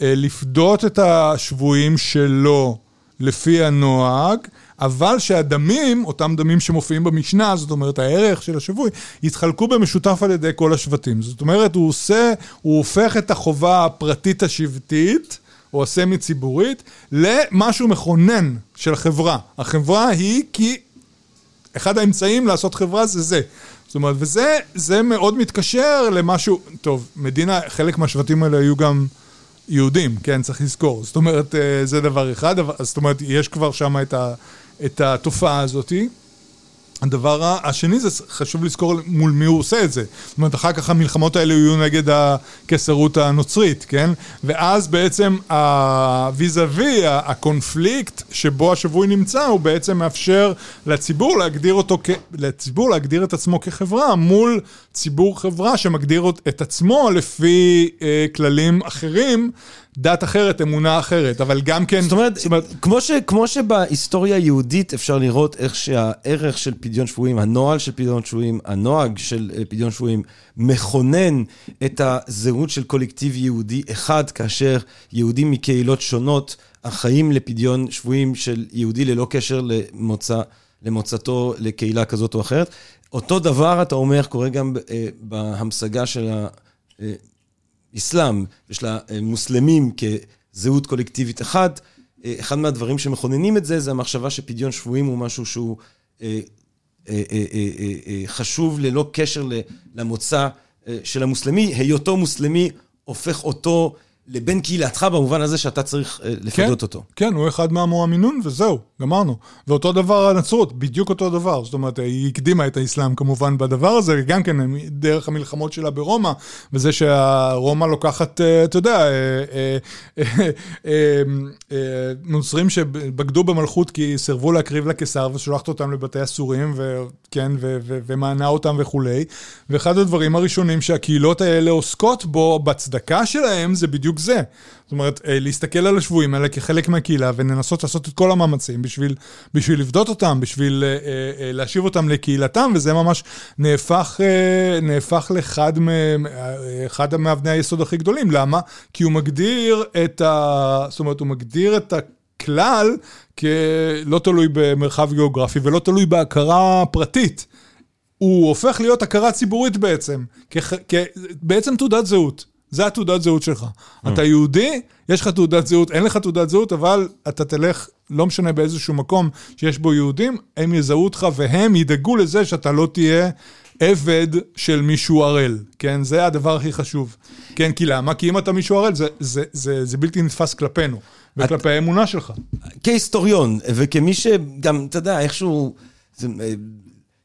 לפדות את השבויים שלו לפי הנוהג, אבל שהדמים, אותם דמים שמופיעים במשנה, זאת אומרת הערך של השבוי, יתחלקו במשותף על ידי כל השבטים. זאת אומרת, הוא עושה, הוא הופך את החובה הפרטית השבטית, או הסמי-ציבורית, למשהו מכונן של חברה. החברה היא כי אחד האמצעים לעשות חברה זה זה. זאת אומרת, וזה מאוד מתקשר למשהו, טוב, מדינה, חלק מהשבטים האלה היו גם... יהודים, כן, צריך לזכור. זאת אומרת, אה, זה דבר אחד, זאת אומרת, יש כבר שם את, ה, את התופעה הזאתי. הדבר השני זה חשוב לזכור מול מי הוא עושה את זה. זאת אומרת, אחר כך המלחמות האלה יהיו נגד הקיסרות הנוצרית, כן? ואז בעצם הוויזה וי, הקונפליקט שבו השבוי נמצא, הוא בעצם מאפשר לציבור להגדיר אותו, לציבור להגדיר את עצמו כחברה מול ציבור חברה שמגדיר את עצמו לפי אה, כללים אחרים. דת אחרת, אמונה אחרת, אבל גם כן... זאת אומרת, זאת אומרת כמו, ש, כמו שבהיסטוריה היהודית אפשר לראות איך שהערך של פדיון שבויים, הנוהל של פדיון שבויים, הנוהג של אה, פדיון שבויים, מכונן את הזהות של קולקטיב יהודי אחד, כאשר יהודים מקהילות שונות החיים לפדיון שבויים של יהודי ללא קשר למוצא, למוצאתו לקהילה כזאת או אחרת. אותו דבר, אתה אומר, קורה גם אה, בהמשגה של ה... אסלאם, יש לה אה, מוסלמים כזהות קולקטיבית אחת. אה, אחד מהדברים שמכוננים את זה, זה המחשבה שפדיון שבויים הוא משהו שהוא אה, חשוב ללא קשר למוצא של המוסלמי. היותו מוסלמי הופך אותו לבין קהילתך במובן הזה שאתה צריך אה, לפדות כן, אותו. כן, הוא אחד מהמואמינון וזהו, גמרנו. ואותו דבר הנצרות, בדיוק אותו דבר. זאת אומרת, היא הקדימה את האסלאם כמובן בדבר הזה, גם כן דרך המלחמות שלה ברומא, וזה שהרומא לוקחת, אה, אתה יודע, אה, נוצרים שבגדו במלכות כי סירבו להקריב לקיסר ושולחת אותם לבתי אסורים, וכן, ומענה אותם וכולי. ואחד הדברים הראשונים שהקהילות האלה עוסקות בו, בצדקה שלהם, זה בדיוק זה. זאת אומרת, אה, להסתכל על השבויים האלה כחלק מהקהילה ולנסות לעשות את כל המאמצים בשביל, בשביל לבדות אותם, בשביל אה, אה, להשיב אותם לקהילתם, וזה ממש נהפך, נהפך לאחד אחד מאבני היסוד הכי גדולים. למה? כי הוא מגדיר את ה... זאת אומרת, הוא מגדיר את ה... כלל כלא תלוי במרחב גיאוגרפי ולא תלוי בהכרה פרטית. הוא הופך להיות הכרה ציבורית בעצם, כ- כ- בעצם תעודת זהות. זה התעודת זהות שלך. Mm. אתה יהודי, יש לך תעודת זהות, אין לך תעודת זהות, אבל אתה תלך, לא משנה באיזשהו מקום שיש בו יהודים, הם יזהו אותך והם ידאגו לזה שאתה לא תהיה עבד של מישהו ערל, כן? זה הדבר הכי חשוב. כן, כי למה? כי אם אתה מישהו ערל, זה, זה, זה, זה בלתי נתפס כלפינו, וכלפי את... האמונה שלך. כהיסטוריון, וכמי שגם, אתה יודע, איכשהו, זה, אה,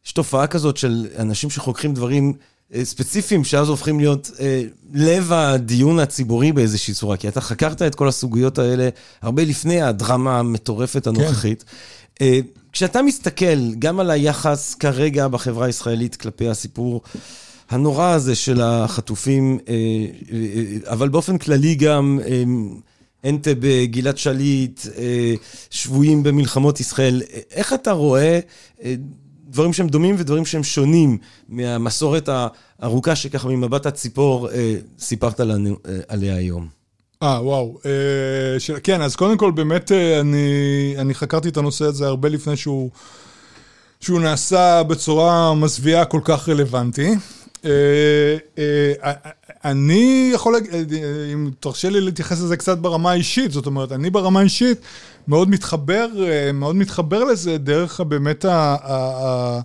יש תופעה כזאת של אנשים שחוקרים דברים... אה, ספציפיים, שאז הופכים להיות אה, לב הדיון הציבורי באיזושהי צורה, כי אתה חקרת את כל הסוגיות האלה הרבה לפני הדרמה המטורפת הנוכחית. כן. אה, כשאתה מסתכל גם על היחס כרגע בחברה הישראלית כלפי הסיפור הנורא הזה של החטופים, אה, אה, אה אבל באופן כללי גם אה, אנטבה, גלעד שליט, אה, שבויים במלחמות ישראל, אה, איך אתה רואה... אה, דברים שהם דומים ודברים שהם שונים מהמסורת הארוכה שככה ממבט הציפור אה, סיפרת לנו אה, עליה היום. אה, וואו. אה, ש... כן, אז קודם כל, באמת, אה, אני, אני חקרתי את הנושא הזה הרבה לפני שהוא, שהוא נעשה בצורה מזוויעה כל כך רלוונטי. אה, אה, אני יכול, אם תרשה לי להתייחס לזה קצת ברמה האישית, זאת אומרת, אני ברמה האישית מאוד מתחבר, מאוד מתחבר לזה דרך באמת ה... ה,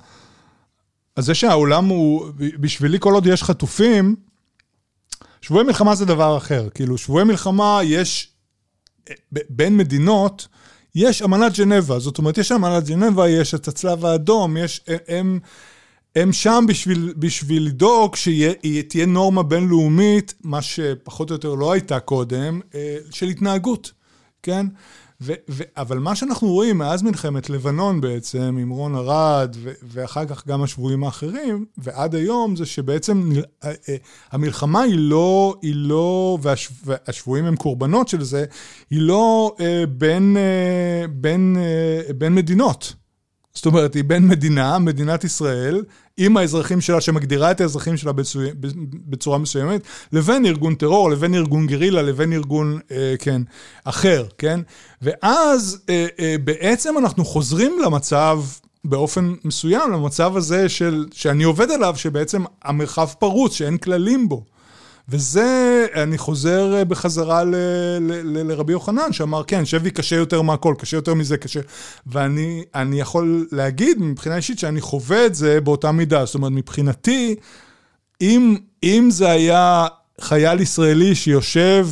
ה זה שהעולם הוא, בשבילי כל עוד יש חטופים, שבועי מלחמה זה דבר אחר. כאילו, שבועי מלחמה יש, בין מדינות, יש אמנת ג'נבה. זאת אומרת, יש אמנת ג'נבה, יש את הצלב האדום, יש, הם... הם שם בשביל, בשביל לדאוג שתהיה נורמה בינלאומית, מה שפחות או יותר לא הייתה קודם, אה, של התנהגות, כן? ו, ו, אבל מה שאנחנו רואים מאז מלחמת לבנון בעצם, עם רון ארד, ו, ואחר כך גם השבויים האחרים, ועד היום, זה שבעצם אה, אה, המלחמה היא לא, היא לא, והש, והשבויים הם קורבנות של זה, היא לא בין, בין, בין מדינות. זאת אומרת, היא בין מדינה, מדינת ישראל, עם האזרחים שלה, שמגדירה את האזרחים שלה בצורה מסוימת, לבין ארגון טרור, לבין ארגון גרילה, לבין ארגון, אה, כן, אחר, כן? ואז אה, אה, בעצם אנחנו חוזרים למצב באופן מסוים, למצב הזה של, שאני עובד עליו, שבעצם המרחב פרוץ, שאין כללים בו. וזה, אני חוזר אה, בחזרה לרבי יוחנן, שאמר, כן, שבי קשה יותר מהכל, קשה יותר מזה, קשה. ואני יכול להגיד מבחינה אישית שאני חווה את זה באותה מידה. זאת אומרת, מבחינתי, אם, אם זה היה חייל ישראלי שיושב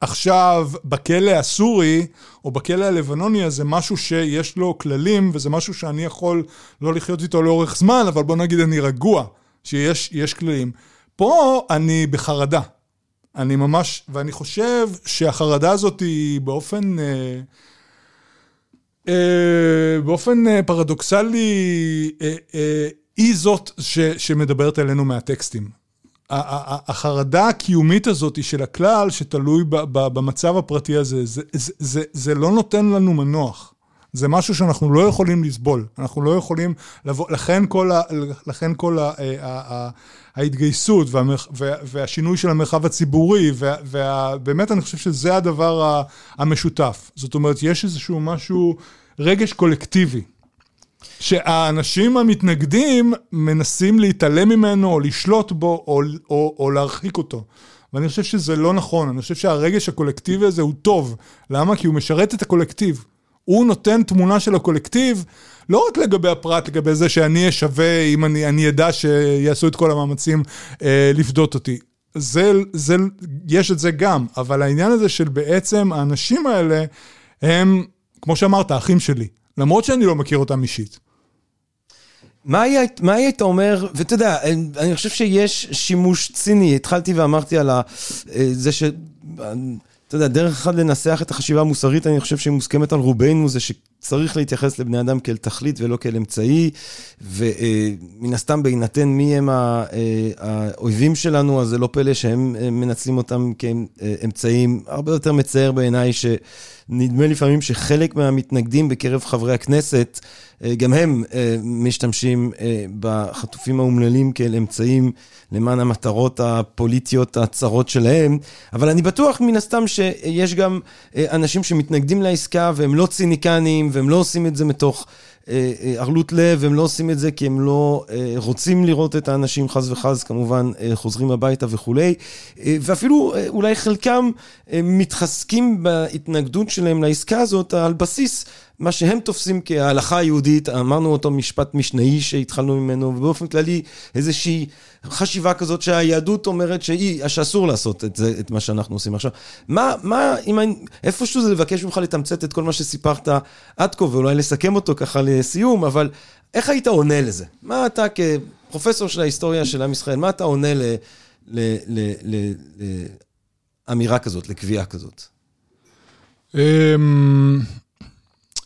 עכשיו בכלא הסורי, או בכלא הלבנוני הזה, משהו שיש לו כללים, וזה משהו שאני יכול לא לחיות איתו לאורך זמן, אבל בוא נגיד אני רגוע, שיש כללים. פה אני בחרדה. אני ממש, ואני חושב שהחרדה הזאת היא באופן... אה, אה, באופן אה, פרדוקסלי, אה, אה, היא זאת ש, שמדברת אלינו מהטקסטים. החרדה הקיומית הזאת של הכלל, שתלוי במצב הפרטי הזה, זה, זה, זה, זה לא נותן לנו מנוח. זה משהו שאנחנו לא יכולים לסבול. אנחנו לא יכולים לבוא, לכן כל, ה, לכן כל ה, ה, ה, ההתגייסות והמרח, והשינוי של המרחב הציבורי, ובאמת אני חושב שזה הדבר המשותף. זאת אומרת, יש איזשהו משהו, רגש קולקטיבי. שהאנשים המתנגדים מנסים להתעלם ממנו או לשלוט בו או, או, או להרחיק אותו. ואני חושב שזה לא נכון, אני חושב שהרגש הקולקטיבי הזה הוא טוב. למה? כי הוא משרת את הקולקטיב. הוא נותן תמונה של הקולקטיב, לא רק לגבי הפרט, לגבי זה שאני אהיה שווה אם אני, אני אדע שיעשו את כל המאמצים אה, לפדות אותי. זה, זה, יש את זה גם, אבל העניין הזה של בעצם האנשים האלה הם, כמו שאמרת, אחים שלי. למרות שאני לא מכיר אותם אישית. מה היית אומר, ואתה יודע, אני חושב שיש שימוש ציני, התחלתי ואמרתי על אה, זה ש... אתה יודע, דרך אחת לנסח את החשיבה המוסרית, אני חושב שהיא מוסכמת על רובנו, זה שצריך להתייחס לבני אדם כאל תכלית ולא כאל אמצעי, ומן אה, הסתם בהינתן מי הם אה, האויבים שלנו, אז זה לא פלא שהם מנצלים אותם כאמצעים. הרבה יותר מצער בעיניי שנדמה לפעמים שחלק מהמתנגדים בקרב חברי הכנסת, אה, גם הם אה, משתמשים אה, בחטופים האומללים כאל אמצעים למען המטרות הפוליטיות הצרות שלהם, אבל אני בטוח מן הסתם שיש גם אנשים שמתנגדים לעסקה והם לא ציניקנים והם לא עושים את זה מתוך... ערלות לב, הם לא עושים את זה כי הם לא רוצים לראות את האנשים חס וחס, כמובן חוזרים הביתה וכולי, ואפילו אולי חלקם מתחזקים בהתנגדות שלהם לעסקה הזאת על בסיס מה שהם תופסים כהלכה היהודית, אמרנו אותו משפט משנאי שהתחלנו ממנו, ובאופן כללי איזושהי חשיבה כזאת שהיהדות אומרת שהיא, שאסור לעשות את זה, את מה שאנחנו עושים עכשיו. מה, מה, אם אני, איפשהו זה לבקש ממך לתמצת את כל מה שסיפרת עד כה, ואולי לסכם אותו ככה לסיום, אבל איך היית עונה לזה? מה אתה כפרופסור של ההיסטוריה של עם ישראל, מה אתה עונה לאמירה כזאת, לקביעה כזאת?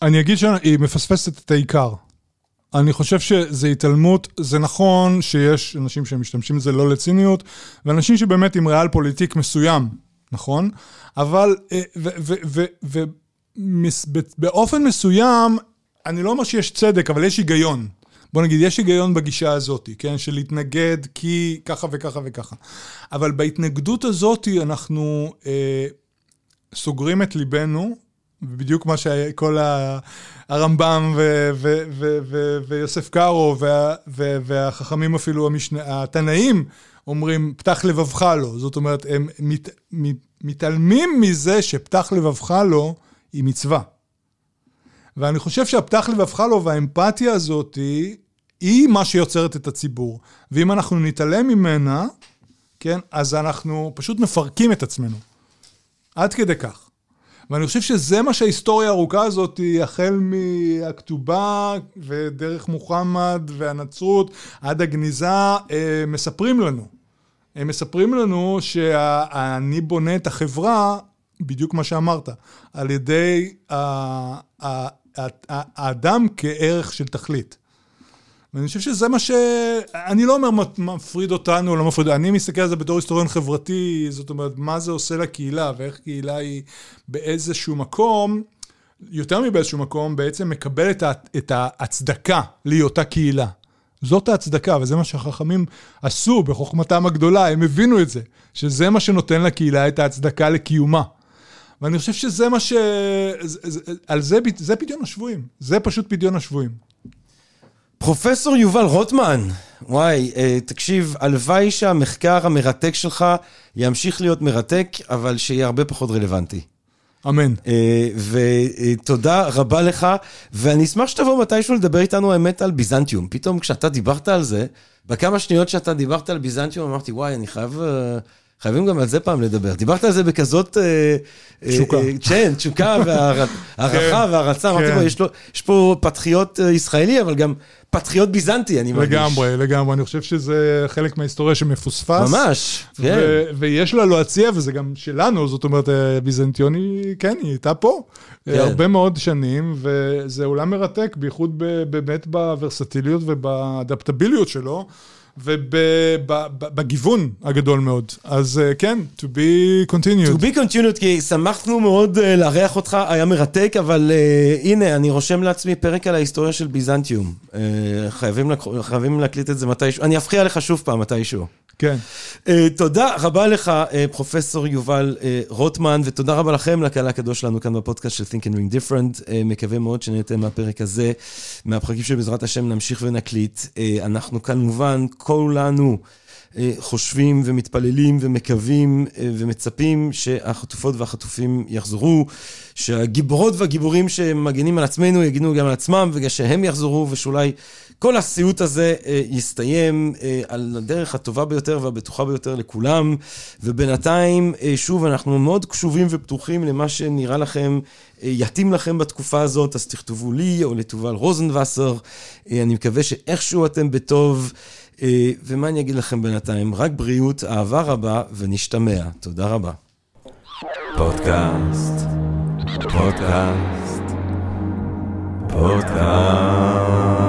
אני אגיד שהיא מפספסת את העיקר. אני חושב שזה התעלמות, זה נכון שיש אנשים שמשתמשים בזה לא לציניות, ואנשים שבאמת עם ריאל פוליטיק מסוים, נכון? אבל, אה, ובאופן מסוים, אני לא אומר שיש צדק, אבל יש היגיון. בוא נגיד, יש היגיון בגישה הזאת, כן? של להתנגד כי ככה וככה וככה. אבל בהתנגדות הזאת אנחנו אה, סוגרים את ליבנו בדיוק מה שכל הרמב"ם ויוסף קארו והחכמים אפילו, המשנה, התנאים, אומרים, פתח לבבך לו. זאת אומרת, הם מת, מתעלמים מזה שפתח לבבך לו היא מצווה. ואני חושב שהפתח לבבך לו והאמפתיה הזאת היא, היא מה שיוצרת את הציבור. ואם אנחנו נתעלם ממנה, כן, אז אנחנו פשוט מפרקים את עצמנו. עד כדי כך. ואני חושב שזה מה שההיסטוריה הארוכה הזאת, החל מהכתובה ודרך מוחמד והנצרות עד הגניזה, אה, מספרים לנו. הם מספרים לנו שאני בונה את החברה, בדיוק מה שאמרת, על ידי האדם כערך של תכלית. ואני חושב שזה מה ש... אני לא אומר מפריד אותנו, לא מפריד, אני מסתכל על זה בתור היסטוריון חברתי, זאת אומרת, מה זה עושה לקהילה, ואיך קהילה היא באיזשהו מקום, יותר מבאיזשהו מקום, בעצם מקבלת את ההצדקה להיותה קהילה. זאת ההצדקה, וזה מה שהחכמים עשו בחוכמתם הגדולה, הם הבינו את זה, שזה מה שנותן לקהילה את ההצדקה לקיומה. ואני חושב שזה מה ש... על זה, זה פדיון השבויים, זה פשוט פדיון השבויים. פרופסור יובל רוטמן, וואי, אה, תקשיב, הלוואי שהמחקר המרתק שלך ימשיך להיות מרתק, אבל שיהיה הרבה פחות רלוונטי. אמן. אה, ותודה רבה לך, ואני אשמח שתבוא מתישהו לדבר איתנו האמת על ביזנטיום. פתאום כשאתה דיברת על זה, בכמה שניות שאתה דיברת על ביזנטיום, אמרתי, וואי, אני חייב... אה, חייבים גם על זה פעם לדבר. דיברת על זה בכזאת... תשוקה. כן, תשוקה והערכה והערצה. אמרתי לו, יש פה פטריוט ישראלי, אבל גם פטריוט ביזנטי, אני מרגיש. לגמרי, לגמרי. אני חושב שזה חלק מההיסטוריה שמפוספס. ממש, כן. ויש לה להציע, וזה גם שלנו, זאת אומרת, ביזנטיוני, כן, היא הייתה פה. הרבה מאוד שנים, וזה עולם מרתק, בייחוד באמת בוורסטיליות ובאדפטביליות שלו. ובגיוון הגדול מאוד. אז כן, to be continued. to be continued, כי שמחנו מאוד לארח אותך, היה מרתק, אבל הנה, אני רושם לעצמי פרק על ההיסטוריה של ביזנטיום. חייבים להקליט את זה מתישהו, אני אפחיע לך שוב פעם מתישהו. כן. תודה רבה לך, פרופסור יובל רוטמן, ותודה רבה לכם, לקהל הקדוש שלנו כאן בפודקאסט של Think and Ring Different. מקווה מאוד שנהייתם מהפרק הזה, מהפרקים שבעזרת השם נמשיך ונקליט. אנחנו כמובן, כולנו חושבים ומתפללים ומקווים ומצפים שהחטופות והחטופים יחזרו, שהגיבורות והגיבורים שמגנים על עצמנו יגינו גם על עצמם, ושהם יחזרו, ושאולי כל הסיוט הזה יסתיים על הדרך הטובה ביותר והבטוחה ביותר לכולם. ובינתיים, שוב, אנחנו מאוד קשובים ופתוחים למה שנראה לכם, יתאים לכם בתקופה הזאת, אז תכתבו לי או לתובל רוזנבסר. אני מקווה שאיכשהו אתם בטוב. ומה אני אגיד לכם בינתיים? רק בריאות, אהבה רבה, ונשתמע. תודה רבה. פודקאסט, פודקאסט, פודקאסט.